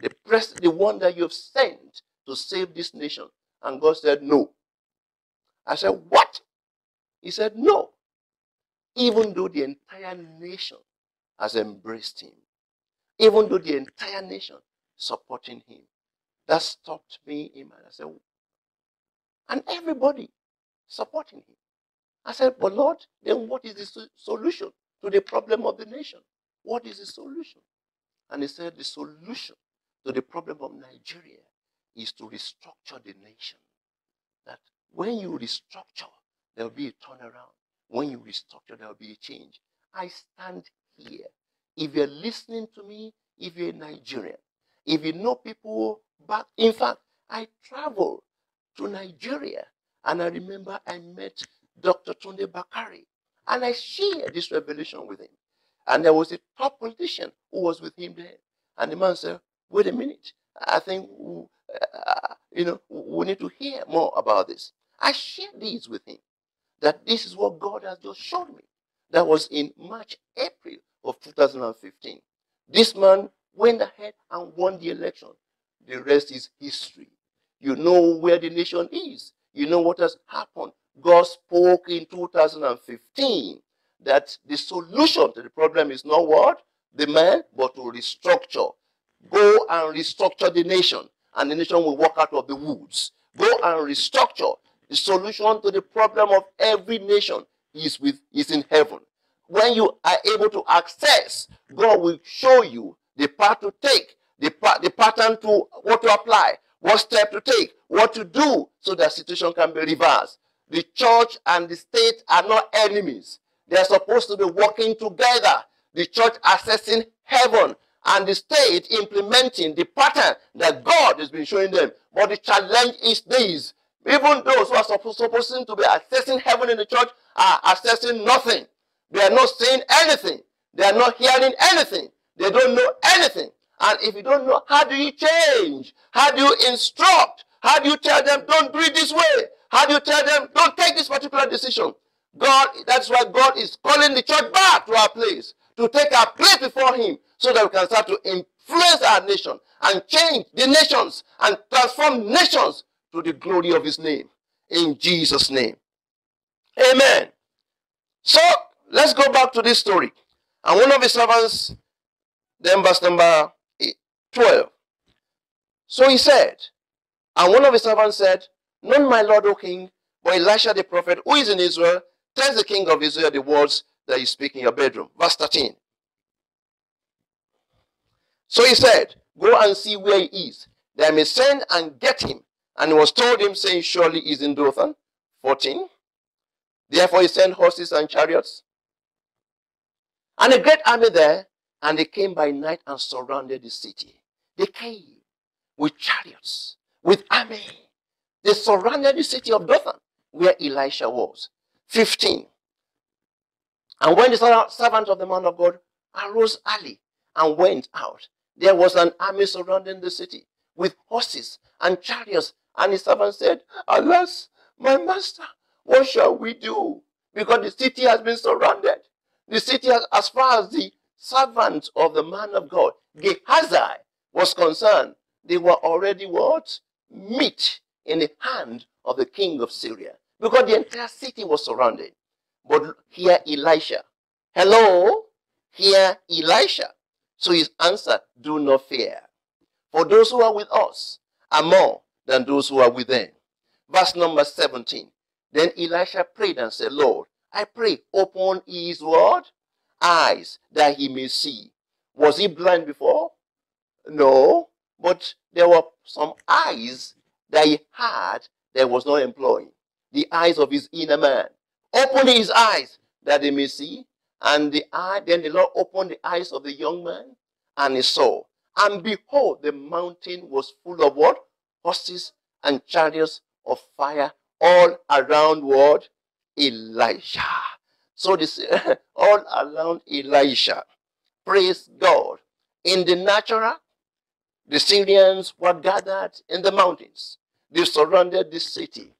the, pres- the one that you have sent to save this nation. And God said, No. I said, What? He said, No even though the entire nation has embraced him, even though the entire nation supporting him. That stopped me in my I said, and everybody supporting him. I said, but Lord, then what is the solution to the problem of the nation? What is the solution? And he said, the solution to the problem of Nigeria is to restructure the nation. That when you restructure, there will be a turnaround. When you restructure, there will be a change. I stand here. If you're listening to me, if you're a Nigerian, if you know people back, in fact, I traveled to Nigeria and I remember I met Dr. Tunde Bakare and I shared this revelation with him. And there was a top politician who was with him there. And the man said, wait a minute, I think, uh, you know, we need to hear more about this. I shared these with him that this is what God has just shown me. That was in March, April of 2015. This man went ahead and won the election. The rest is history. You know where the nation is. You know what has happened. God spoke in 2015 that the solution to the problem is not what? The man, but to restructure. Go and restructure the nation, and the nation will walk out of the woods. Go and restructure. The solution to the problem of every nation is with is in heaven. When you are able to access, God will show you the path to take, the, the pattern to what to apply, what step to take, what to do so that situation can be reversed. The church and the state are not enemies. They are supposed to be working together. The church assessing heaven and the state implementing the pattern that God has been showing them. But the challenge is this even those who are supposed, supposed to be accessing heaven in the church are accessing nothing. They are not saying anything. They are not hearing anything. They don't know anything. And if you don't know, how do you change? How do you instruct? How do you tell them, don't do it this way? How do you tell them, don't take this particular decision? God, that's why God is calling the church back to our place, to take our place before Him, so that we can start to influence our nation and change the nations and transform nations to the glory of his name. In Jesus' name. Amen. So let's go back to this story. And one of his servants, then verse number 12. So he said, and one of his servants said, Not my lord, O king, but Elisha the prophet, who is in Israel, tells the king of Israel the words that you speak in your bedroom. Verse 13. So he said, Go and see where he is, that I may send and get him, and was told him, saying, Surely he is in Dothan. 14. Therefore he sent horses and chariots. And a great army there, and they came by night and surrounded the city. They came with chariots, with army. They surrounded the city of Dothan, where Elisha was. 15. And when the servant of the man of God arose early and went out. There was an army surrounding the city with horses and chariots. And his servant said, Alas, my master, what shall we do? Because the city has been surrounded. The city, has, as far as the servant of the man of God, Gehazi, was concerned, they were already what? Meat in the hand of the king of Syria. Because the entire city was surrounded. But here Elisha. Hello? Here Elisha. So his answer, do not fear. For those who are with us are more than those who are with them. Verse number 17. Then Elisha prayed and said, Lord, I pray, open his word, eyes that he may see. Was he blind before? No, but there were some eyes that he had that was not employing. The eyes of his inner man. Open his eyes that he may see. And the eye, then the Lord opened the eyes of the young man, and he saw. And behold, the mountain was full of what? Horses and chariots of fire all around what? Elijah. So this all around Elisha. Praise God. In the natural, the Syrians were gathered in the mountains. They surrounded the city.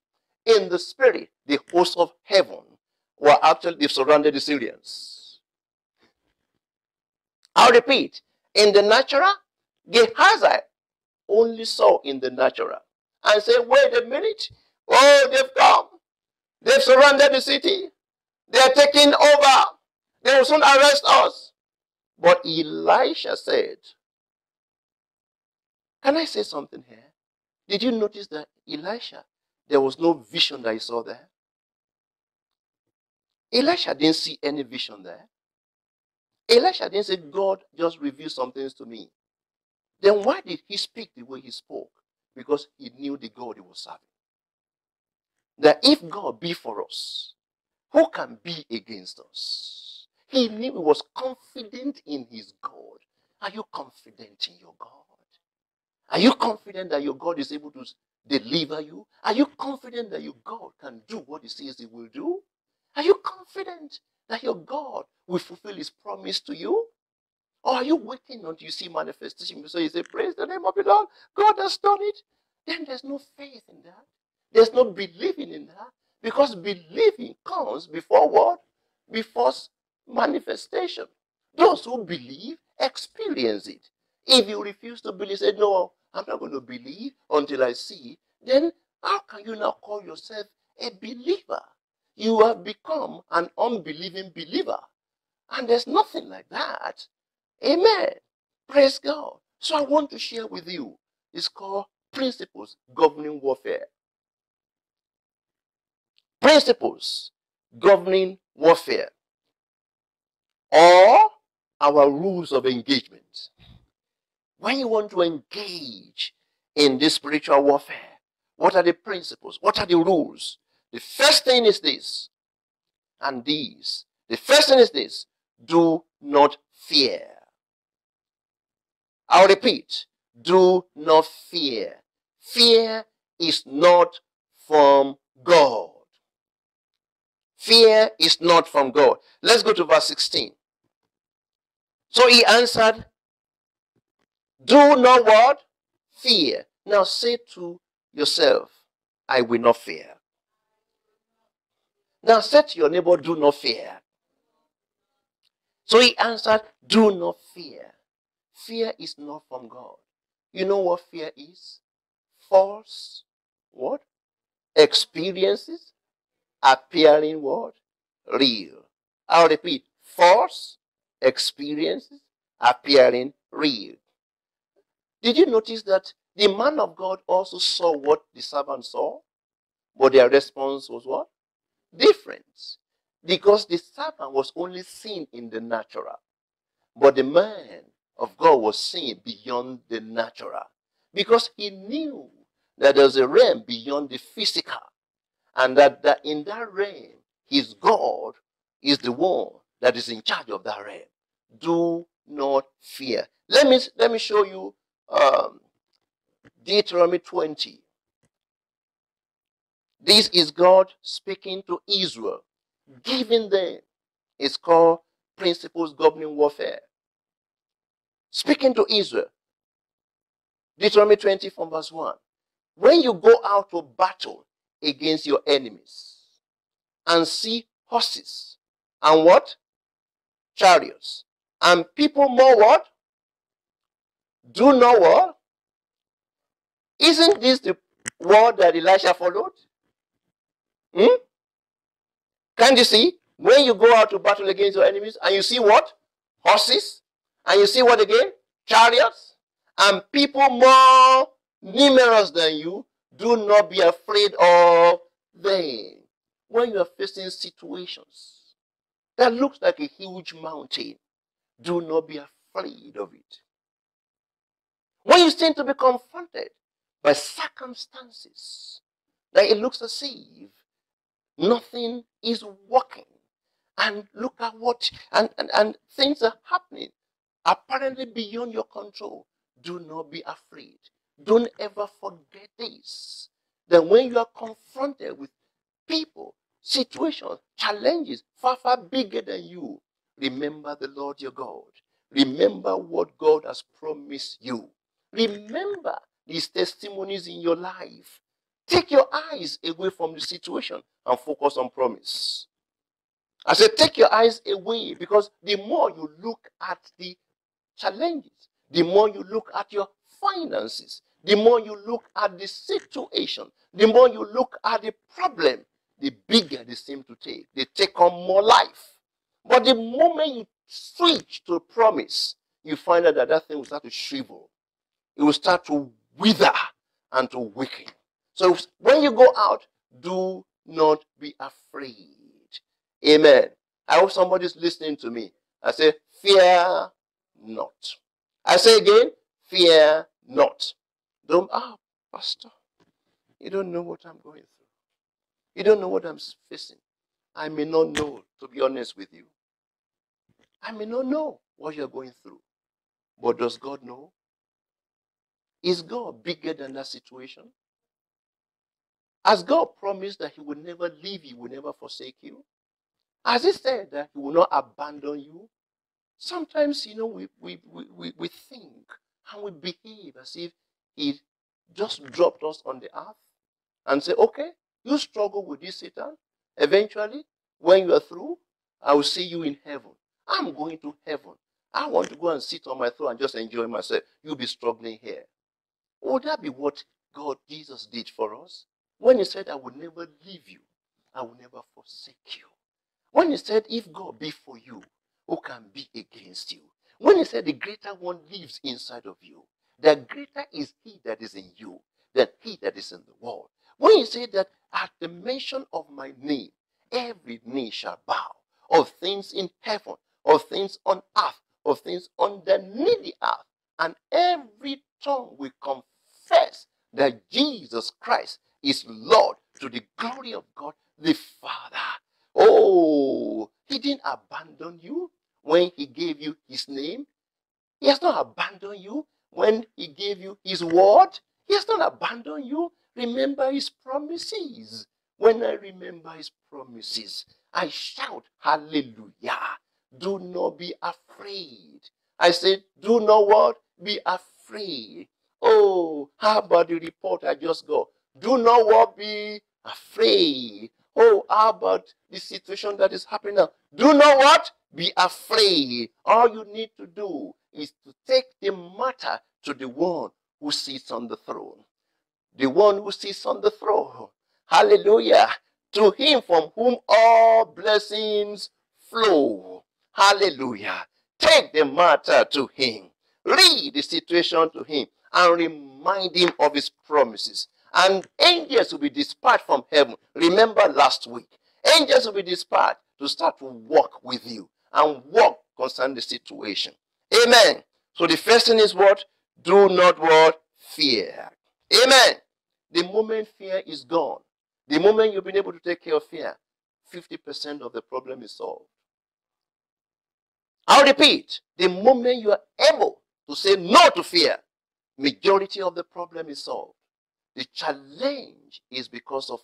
In the spirit, the hosts of heaven were actually they surrounded the Syrians. I'll repeat. In the natural, Gehazi only saw in the natural and said, wait a minute. Oh, they've come. They've surrounded the city. They're taking over. They will soon arrest us. But Elisha said, Can I say something here? Did you notice that Elisha, there was no vision that he saw there? Elisha didn't see any vision there. Elisha didn't say, God just revealed some things to me. Then why did he speak the way he spoke? Because he knew the God he was serving. That if God be for us, who can be against us? He knew he was confident in his God. Are you confident in your God? Are you confident that your God is able to deliver you? Are you confident that your God can do what he says he will do? Are you confident that your God will fulfill his promise to you? Or are you waiting until you see manifestation? So you say, Praise the name of the Lord. God has done it. Then there's no faith in that. There's no believing in that. Because believing comes before what? Before manifestation. Those who believe experience it. If you refuse to believe, say, No, I'm not going to believe until I see, then how can you now call yourself a believer? You have become an unbelieving believer. And there's nothing like that. Amen. Praise God. So I want to share with you. It's called Principles Governing Warfare. Principles governing warfare. Or our rules of engagement. When you want to engage in this spiritual warfare, what are the principles? What are the rules? The first thing is this, and these. The first thing is this do not fear. I'll repeat do not fear. Fear is not from God. Fear is not from God. Let's go to verse 16. So he answered, Do not what? Fear. Now say to yourself, I will not fear. Now say to your neighbor, Do not fear. So he answered, Do not fear. Fear is not from God. You know what fear is? False what? Experiences appearing what? Real. I'll repeat. False experiences appearing real. Did you notice that the man of God also saw what the servant saw? But their response was what? Different. Because the serpent was only seen in the natural. But the man of God was seen beyond the natural. Because he knew that there's a realm beyond the physical. And that, that in that realm, his God is the one that is in charge of that realm. Do not fear. Let me, let me show you um, Deuteronomy 20. This is God speaking to Israel, hmm. giving them, it's called principles governing warfare. speaking to Israel. Deuteronomy 20 from verse 1. When you go out to battle against your enemies and see horses and what? Chariots. And people more what? Do know what? Isn't this the word that Elisha followed? Hmm? Can't you see? When you go out to battle against your enemies and you see what? Horses. And you see what again? Chariots. And people more numerous than you. Do not be afraid of them. When you are facing situations that looks like a huge mountain, do not be afraid of it. When you seem to be confronted by circumstances that it looks as if nothing is working, and look at what, and, and, and things are happening apparently beyond your control, do not be afraid. Don't ever forget this. That when you are confronted with people, situations, challenges far, far bigger than you, remember the Lord your God. Remember what God has promised you. Remember these testimonies in your life. Take your eyes away from the situation and focus on promise. I said, take your eyes away because the more you look at the challenges, the more you look at your finances, the more you look at the situation, the more you look at the problem, the bigger they seem to take. They take on more life. But the moment you switch to promise, you find out that that thing will start to shrivel. It will start to wither and to weaken. So when you go out, do not be afraid. Amen. I hope somebody's listening to me. I say, fear not. I say again, fear not. Don't, ah, Pastor, you don't know what I'm going through. You don't know what I'm facing. I may not know, to be honest with you. I may not know what you're going through. But does God know? Is God bigger than that situation? Has God promised that He will never leave you, will never forsake you? Has He said that He will not abandon you? Sometimes, you know, we, we, we, we think and we behave as if He just dropped us on the earth and say, okay, you struggle with this Satan. Eventually, when you are through, I will see you in heaven. I'm going to heaven. I want to go and sit on my throne and just enjoy myself. You'll be struggling here. Would that be what God, Jesus, did for us? When he said, I will never leave you, I will never forsake you. When he said, if God be for you, who can be against you? When he said, the greater one lives inside of you, the greater is he that is in you than he that is in the world. When he said that at the mention of my name, every knee shall bow of things in heaven, of things on earth, of things underneath the earth, and every tongue will confess that Jesus Christ is Lord to the glory of God the Father. Oh, he didn't abandon you when he gave you his name. He has not abandoned you when he gave you his word. He has not abandoned you. Remember his promises. When I remember his promises, I shout hallelujah. Do not be afraid. I said, do not what? Be afraid. Oh, how about the report I just got? Do not what? Be afraid. Oh, how about the situation that is happening now? Do not what? Be afraid. All you need to do is to take the matter to the one who sits on the throne. The one who sits on the throne. Hallelujah. To him from whom all blessings flow. Hallelujah. Take the matter to him. Read the situation to him and remind him of his promises. And angels will be dispatched from heaven. Remember last week. Angels will be dispatched to start to walk with you and walk concerning the situation. Amen. So the first thing is what? Do not what? Fear. Amen. The moment fear is gone, the moment you've been able to take care of fear, 50% of the problem is solved. I'll repeat, the moment you are able to say no to fear, majority of the problem is solved. The challenge is because of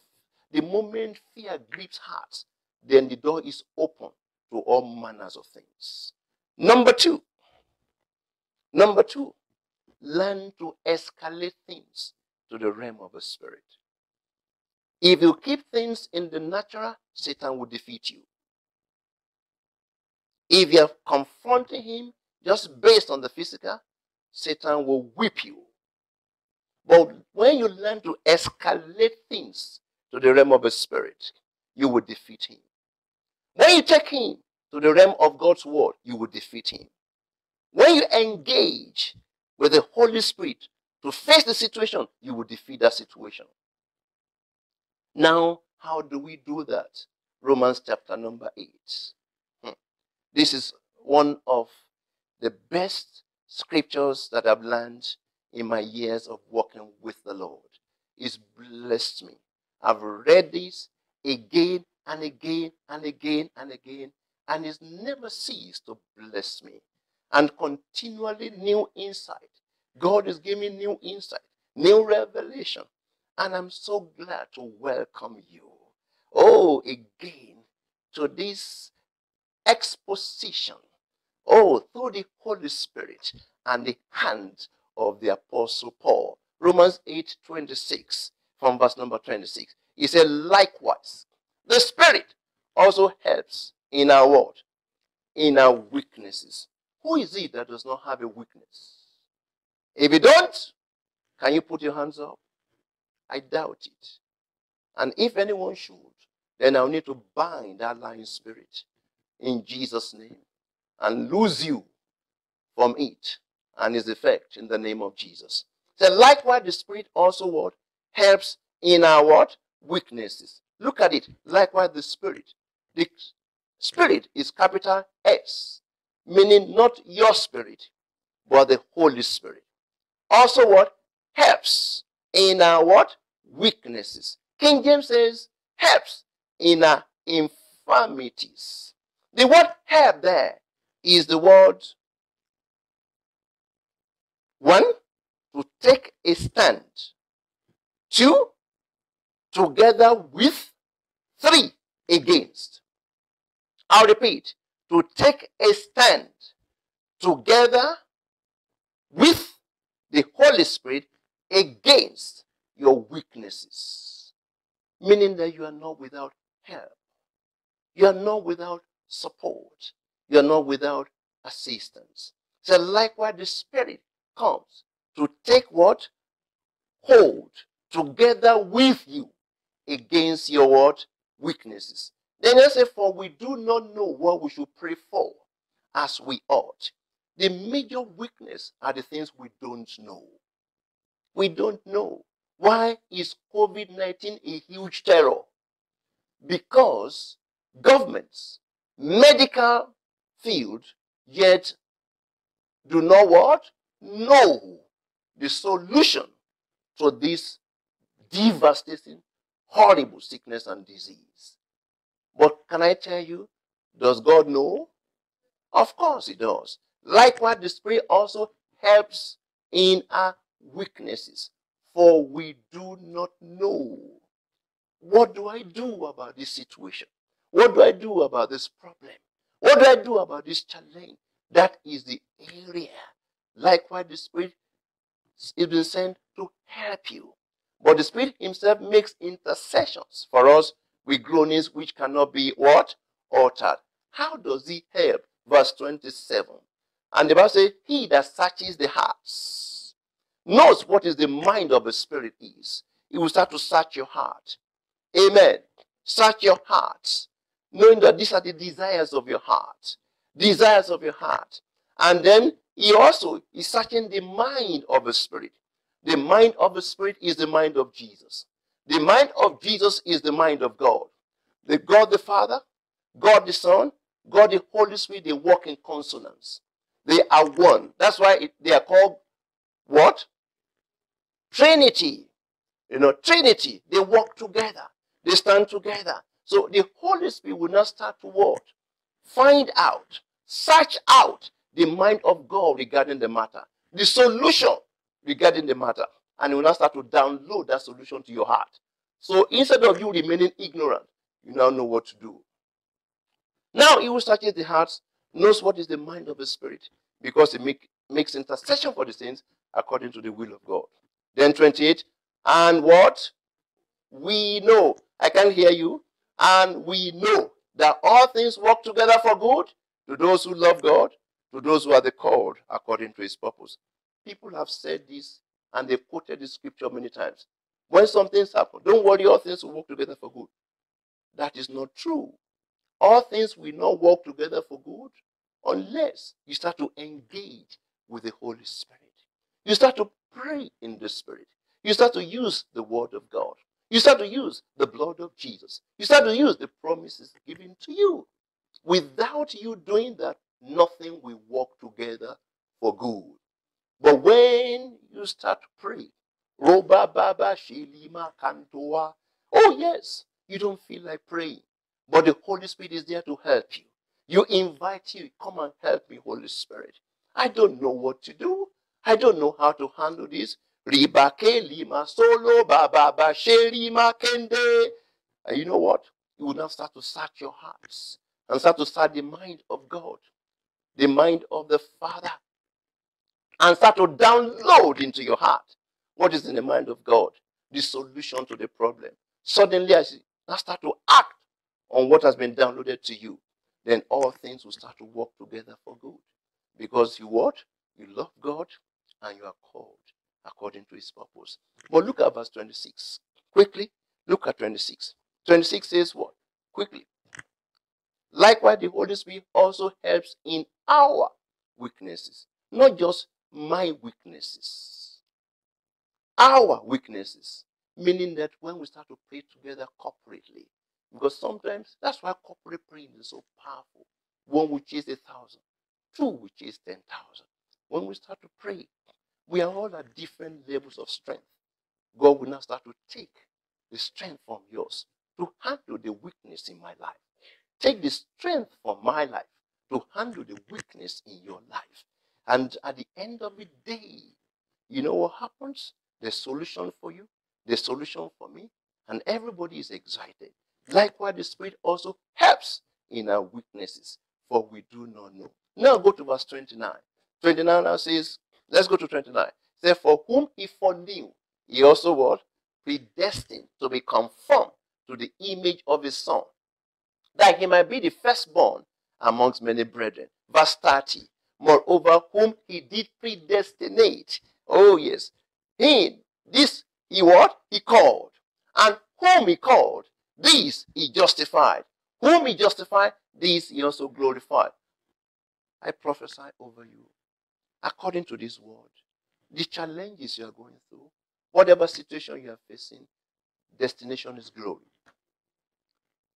the moment fear grips hearts, then the door is open to all manners of things. Number two, Number two, learn to escalate things to the realm of the spirit. If you keep things in the natural, Satan will defeat you. If you're confronting him just based on the physical, Satan will whip you. But when you learn to escalate things to the realm of the spirit, you will defeat him. When you take him to the realm of God's word, you will defeat him. When you engage with the Holy Spirit to face the situation, you will defeat that situation. Now, how do we do that? Romans chapter number 8. Hmm. This is one of the best scriptures that I've learned in my years of walking with the Lord. It's blessed me. I've read this again and again and again and again, and it's never ceased to bless me. And continually new insight. God is giving me new insight, new revelation. And I'm so glad to welcome you. Oh, again, to this exposition. Oh, through the Holy Spirit and the hand of the Apostle Paul. Romans 8 26, from verse number 26. He said, likewise, the Spirit also helps in our what? In our weaknesses. Who is it that does not have a weakness? If you don't, can you put your hands up? I doubt it. And if anyone should, then I'll need to bind that lying spirit in Jesus' name and lose you from it and its effect in the name of Jesus. So likewise, the Spirit also what? Helps in our what? Weaknesses. Look at it. Likewise, the Spirit. The Spirit is capital S, meaning not your spirit, but the Holy Spirit. Also what? Helps in our what? Weaknesses. King James says helps in our infirmities. The word help there is the word one, to take a stand. Two, together with. Three, against. I'll repeat. To take a stand together with the Holy Spirit against your weaknesses. Meaning that you are not without help. You are not without support. You are not without assistance. So likewise, the Spirit comes to take what? Hold together with you against your what? Weaknesses. Then I say, for we do not know what we should pray for as we ought. The major weakness are the things we don't know. We don't know. Why is COVID 19 a huge terror? Because governments, medical field, yet do not what? Know the solution to this devastating, horrible sickness and disease. But can I tell you, does God know? Of course He does. Likewise, the Spirit also helps in our weaknesses, for we do not know. What do I do about this situation? What do I do about this problem? What do I do about this challenge? That is the area Likewise, the Spirit is been sent to help you. But the Spirit Himself makes intercessions for us with groanings which cannot be what? Altered. How does He help? Verse 27. And the Bible says, He that searches the hearts knows what is the mind of the Spirit is. He will start to search your heart. Amen. Search your heart, knowing that these are the desires of your heart. Desires of your heart. And then he also is searching the mind of the Spirit. The mind of the Spirit is the mind of Jesus. The mind of Jesus is the mind of God. The God the Father, God the Son, God the Holy Spirit, they walk in consonance. They are one. That's why it, they are called what? Trinity. You know, Trinity. They walk together. They stand together. So the Holy Spirit will not start to what? Find out, search out the mind of God regarding the matter, the solution regarding the matter, and you will now start to download that solution to your heart. So instead of you remaining ignorant, you now know what to do. Now he who searches the hearts knows what is the mind of the spirit, because he make, makes intercession for the saints according to the will of God. Then 28, and what? We know. I can hear you. And we know that all things work together for good to those who love God, to those who are the called according to his purpose. People have said this and they've quoted the scripture many times. When something's happen, don't worry, all things will work together for good. That is not true. All things will not work together for good unless you start to engage with the Holy Spirit. You start to pray in the Spirit. You start to use the Word of God. You start to use the blood of Jesus. You start to use the promises given to you. Without you doing that, nothing will work together for good. But when you start to pray, Roba Baba Shilima Kantoa, oh yes, you don't feel like praying, but the Holy Spirit is there to help you. You invite you, come and help me, Holy Spirit. I don't know what to do. I don't know how to handle this. Ribake lima solo baba lima kende. And you know what? You will now start to search your hearts and start to search the mind of God, the mind of the Father, and start to download into your heart what is in the mind of God, the solution to the problem. Suddenly, as you start to act on what has been downloaded to you, then all things will start to work together for good. Because you what? You love God and you are called according to his purpose. But look at verse 26. Quickly, look at 26. 26 says what? Quickly. Likewise, the Holy Spirit also helps in our weaknesses, not just my weaknesses. Our weaknesses. Meaning that when we start to pray together corporately, because sometimes that's why corporate praying is so powerful. One will chase a thousand, two will chase ten thousand. When we start to pray, we are all at different levels of strength. God will now start to take the strength from yours to handle the weakness in my life. Take the strength from my life to handle the weakness in your life. And at the end of the day, you know what happens? The solution for you, the solution for me, and everybody is excited. Likewise, the Spirit also helps in our weaknesses, for we do not know. Now go to verse 29. 29 now says, Let's go to 29. Say, for whom he foreknew, he also what? Predestined to be conformed to the image of his son, that he might be the firstborn amongst many brethren. Verse 30. Moreover, whom he did predestinate. Oh, yes. He, this, he what? He called. And whom he called, these he justified. Whom he justified, these he also glorified. I prophesy over you according to this word. The challenges you are going through, whatever situation you are facing, destination is glory.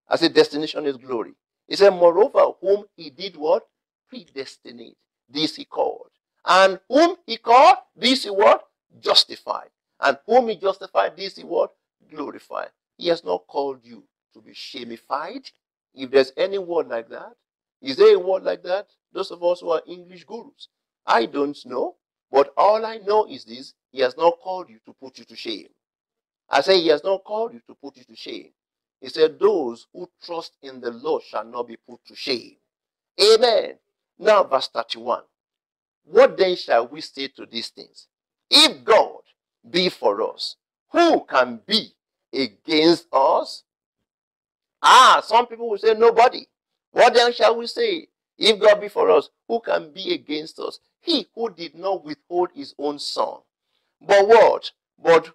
I say destination is glory. He said, moreover, whom he did what? Predestinate. This he called. And whom he called, this he what? Justified. And whom he justified, this he what? Glorified. He has not called you to be shamified. If there's any word like that, is there a word like that? Those of us who are English gurus, I don't know, but all I know is this He has not called you to put you to shame. I say He has not called you to put you to shame. He said, Those who trust in the Lord shall not be put to shame. Amen. Now, verse 31. What then shall we say to these things? If God be for us, who can be against us? Ah, some people will say, Nobody. What then shall we say? If God be for us, who can be against us? He who did not withhold his own son, but what? But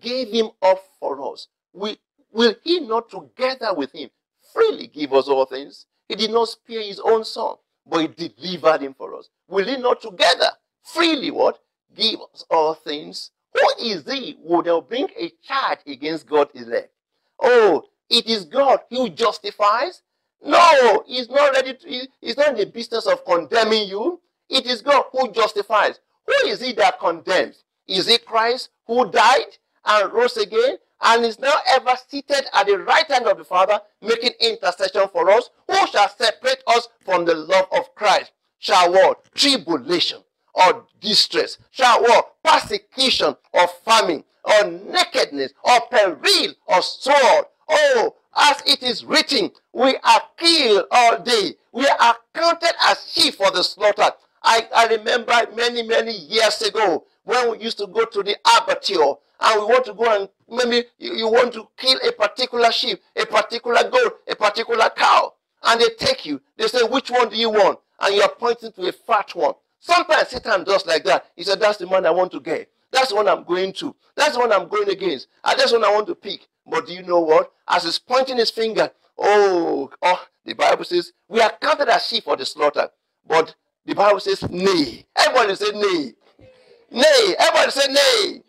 gave him up for us. We, will he not together with him freely give us all things? He did not spare his own son, but he delivered him for us. Will he not together freely what? Give us all things? Who is he who will bring a charge against God's elect? Oh, it is God who justifies. No, he's not ready to, he's not in the business of condemning you. It is God who justifies. Who is it that condemns? Is it Christ who died and rose again and is now ever seated at the right hand of the Father, making intercession for us? Who shall separate us from the love of Christ? Shall what? Tribulation or distress? Shall what? Persecution or famine or nakedness or peril or sword? Oh, as it is written, we are killed all day. We are counted as sheep for the slaughter. I, I remember many, many years ago when we used to go to the abattoir and we want to go and maybe you, you want to kill a particular sheep, a particular goat, a particular cow, and they take you. They say, which one do you want? And you are pointing to a fat one. Sometimes Satan does like that. He said, that's the one I want to get. That's the one I'm going to. That's the one I'm going against. And that's the one I want to pick. But do you know what? As he's pointing his finger, oh, oh, the Bible says, we are counted as sheep for the slaughter. But the Bible says, nay. Everybody say nay. Nay. Everybody say nay.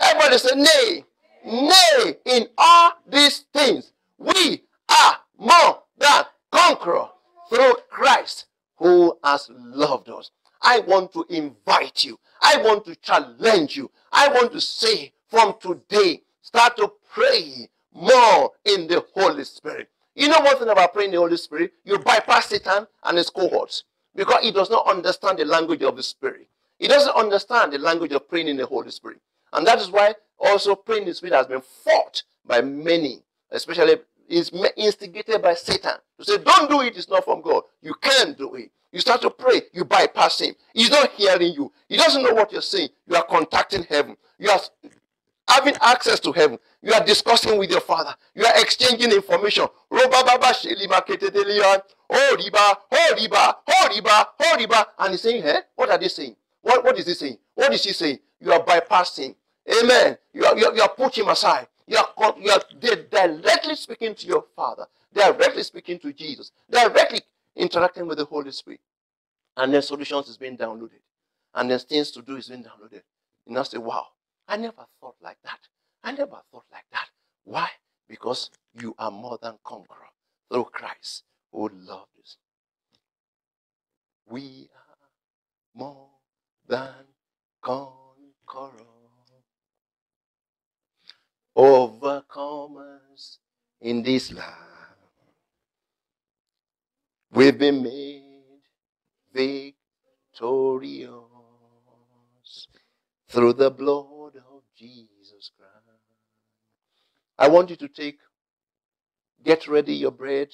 Everybody say nay. Nay. In all these things, we are more than conqueror through Christ who has loved us. I want to invite you. I want to challenge you. I want to say from today, start to pray more in the Holy Spirit. You know one thing about praying the Holy Spirit? You bypass Satan and his cohorts because he does not understand the language of the Spirit. He doesn't understand the language of praying in the Holy Spirit. And that is why also praying in the Spirit has been fought by many, especially is instigated by Satan to say, Don't do it, it's not from God. You can't do it. You start to pray, you bypass him. He's not hearing you. He doesn't know what you're saying. You are contacting heaven. You are having access to heaven. You are discussing with your father. You are exchanging information. Oh, riba, oh, riba, oh, riba, oh, riba. And he's saying, hey, what are they saying? What, what is he saying? What is he saying? You are bypassing. Amen. You are, you are, you are putting aside. You are, you are directly speaking to your father. Directly speaking to Jesus. Directly interacting with the Holy Spirit. And then solutions is being downloaded. And then things to do is being downloaded. You now say, wow, I never thought like that. I never thought like that. Why? Because you are more than conqueror through Christ who loved us. We are more than conqueror. Overcomers in this land. We've been made victorious through the blood of Jesus Christ. I want you to take, get ready your bread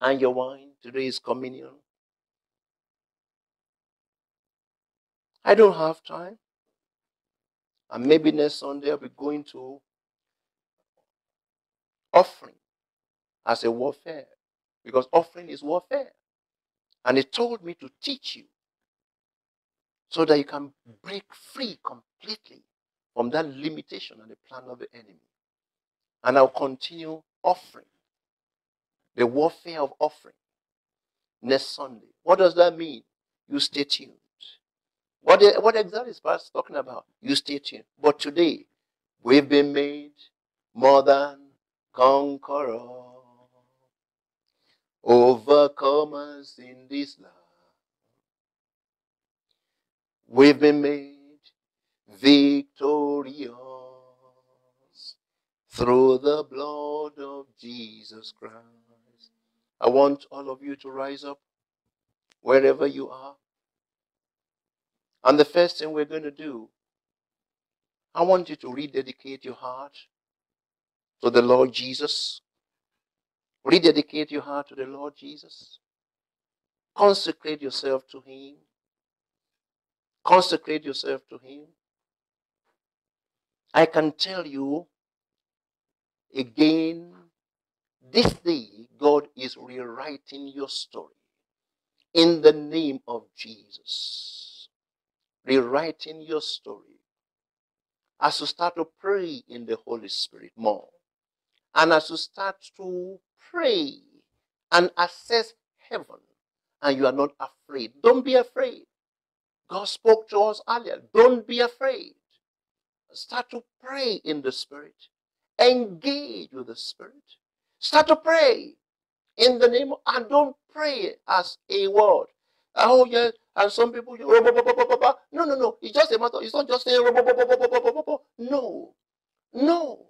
and your wine. Today is communion. I don't have time. And maybe next Sunday I'll be going to offering as a warfare. Because offering is warfare. And he told me to teach you so that you can hmm. break free completely from that limitation and the plan of the enemy. And I'll continue offering the warfare of offering next Sunday. What does that mean? You stay tuned. What, what exactly is Pastor talking about? You stay tuned. But today, we've been made more than conquerors, overcomers in this life. We've been made victorious through the blood of Jesus Christ. I want all of you to rise up wherever you are. And the first thing we're going to do, I want you to rededicate your heart to the Lord Jesus. Rededicate your heart to the Lord Jesus. Consecrate yourself to Him. Consecrate yourself to Him. I can tell you again, this day, God is rewriting your story in the name of Jesus. Rewriting your story as you start to pray in the Holy Spirit more. And as you start to pray and assess heaven, and you are not afraid, don't be afraid. God spoke to us earlier. Don't be afraid. Start to pray in the Spirit. Engage with the Spirit. Start to pray in the name of, and don't pray as a word. Oh, yes. And some people, no, no, no. It's just a matter, it's not just saying, no. No.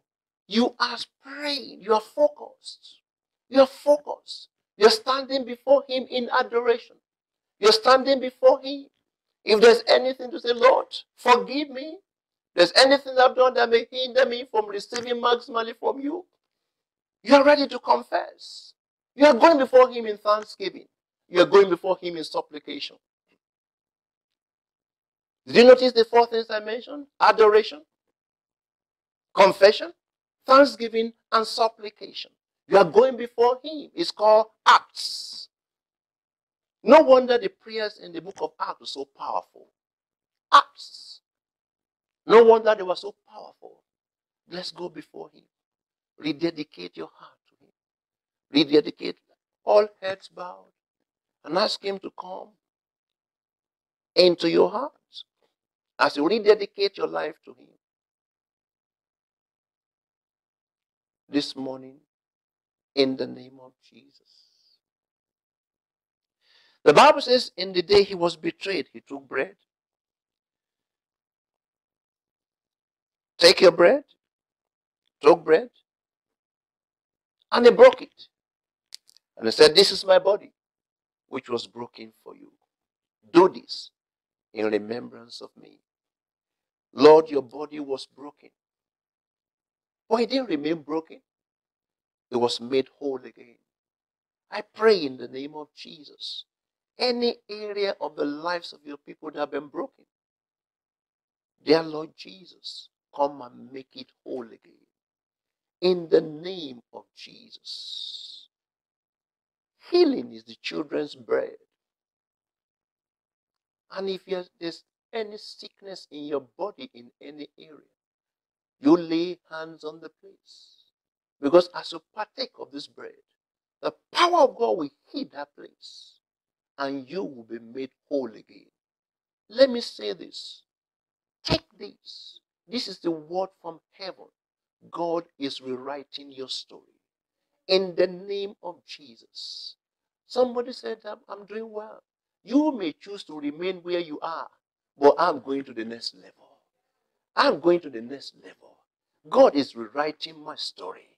You are praying. You are focused. You are focused. You're standing before Him in adoration. You're standing before Him if there's anything to say, Lord, forgive me. If There's anything I've done that may hinder me from receiving maximally from you. You are ready to confess. You are going before Him in thanksgiving. You are going before Him in supplication. Did you notice the four things I mentioned? Adoration, confession, thanksgiving, and supplication. You are going before Him. It's called acts. No wonder the prayers in the book of Acts were so powerful. Acts. No wonder they were so powerful. Let's go before Him. Rededicate your heart to Him. Rededicate all heads bowed and ask Him to come into your heart as you rededicate your life to Him. This morning, in the name of Jesus. The Bible says, in the day he was betrayed, he took bread. Take your bread, took bread, and he broke it. And he said, This is my body, which was broken for you. Do this in remembrance of me. Lord, your body was broken. But it didn't remain broken, it was made whole again. I pray in the name of Jesus. Any area of the lives of your people that have been broken, dear Lord Jesus, come and make it whole again. In the name of Jesus. Healing is the children's bread. And if there's any sickness in your body in any area, you lay hands on the place. Because as you partake of this bread, the power of God will heal that place and you will be made whole again. Let me say this. Take this. This is the word from heaven. God is rewriting your story. In the name of Jesus. Somebody said, I'm, doing well. You may choose to remain where you are, but I'm going to the next level. I'm going to the next level. God is rewriting my story.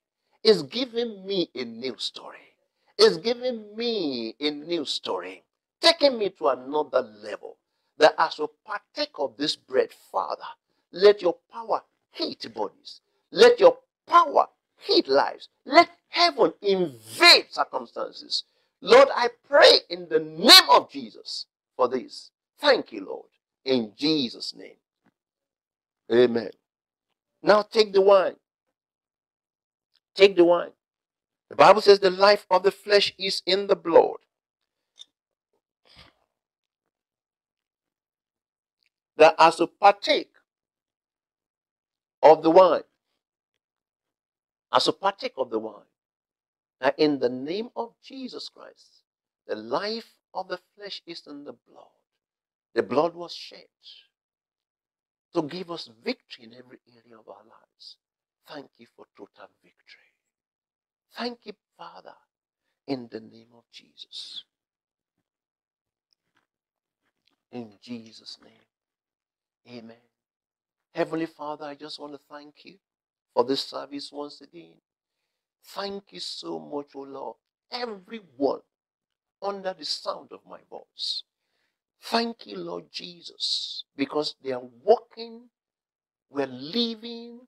Is giving me a new story. Is giving me a new story. Taking me to another level. That as we partake of this bread, Father, let your power hit bodies. Let your power hit lives. Let heaven invade circumstances. Lord, I pray in the name of Jesus for this. Thank you, Lord. In Jesus' name. Amen. Now take the wine. Take the wine. The Bible says the life of the flesh is in the blood. That as to partake of the wine, as to partake of the wine, that in the name of Jesus Christ, the life of the flesh is in the blood. The blood was shed to give us victory in every area of our lives. Thank you for total victory. Thank you, Father, in the name of Jesus. In Jesus' name. Amen. Heavenly Father, I just want to thank you for this service once again. Thank you so much, O Lord. Everyone under the sound of my voice. Thank you, Lord Jesus, because they are walking, we're living,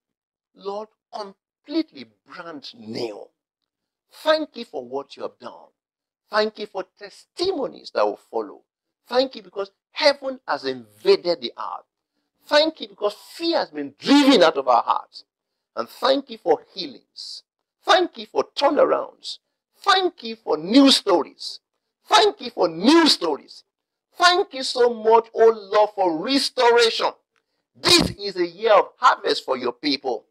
Lord, completely brand new. Thank you for what you have done. Thank you for testimonies that will follow. Thank you because heaven has invaded the earth. Thank you because fear has been driven out of our hearts. And thank you for healings. Thank you for turnarounds. Thank you for new stories. Thank you for new stories. Thank you so much, oh Lord, for restoration. This is a year of harvest for your people.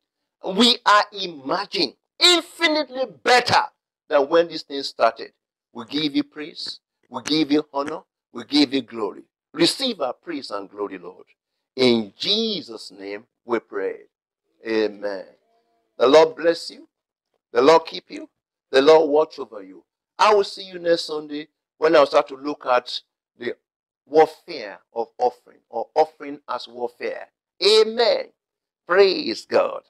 We are imagining infinitely better than when this thing started. We give you praise, we give you honor, we give you glory. Receive our praise and glory, Lord. In Jesus' name we pray. Amen. The Lord bless you. The Lord keep you. The Lord watch over you. I will see you next Sunday when I'll start to look at the warfare of offering or offering as warfare. Amen. Praise God.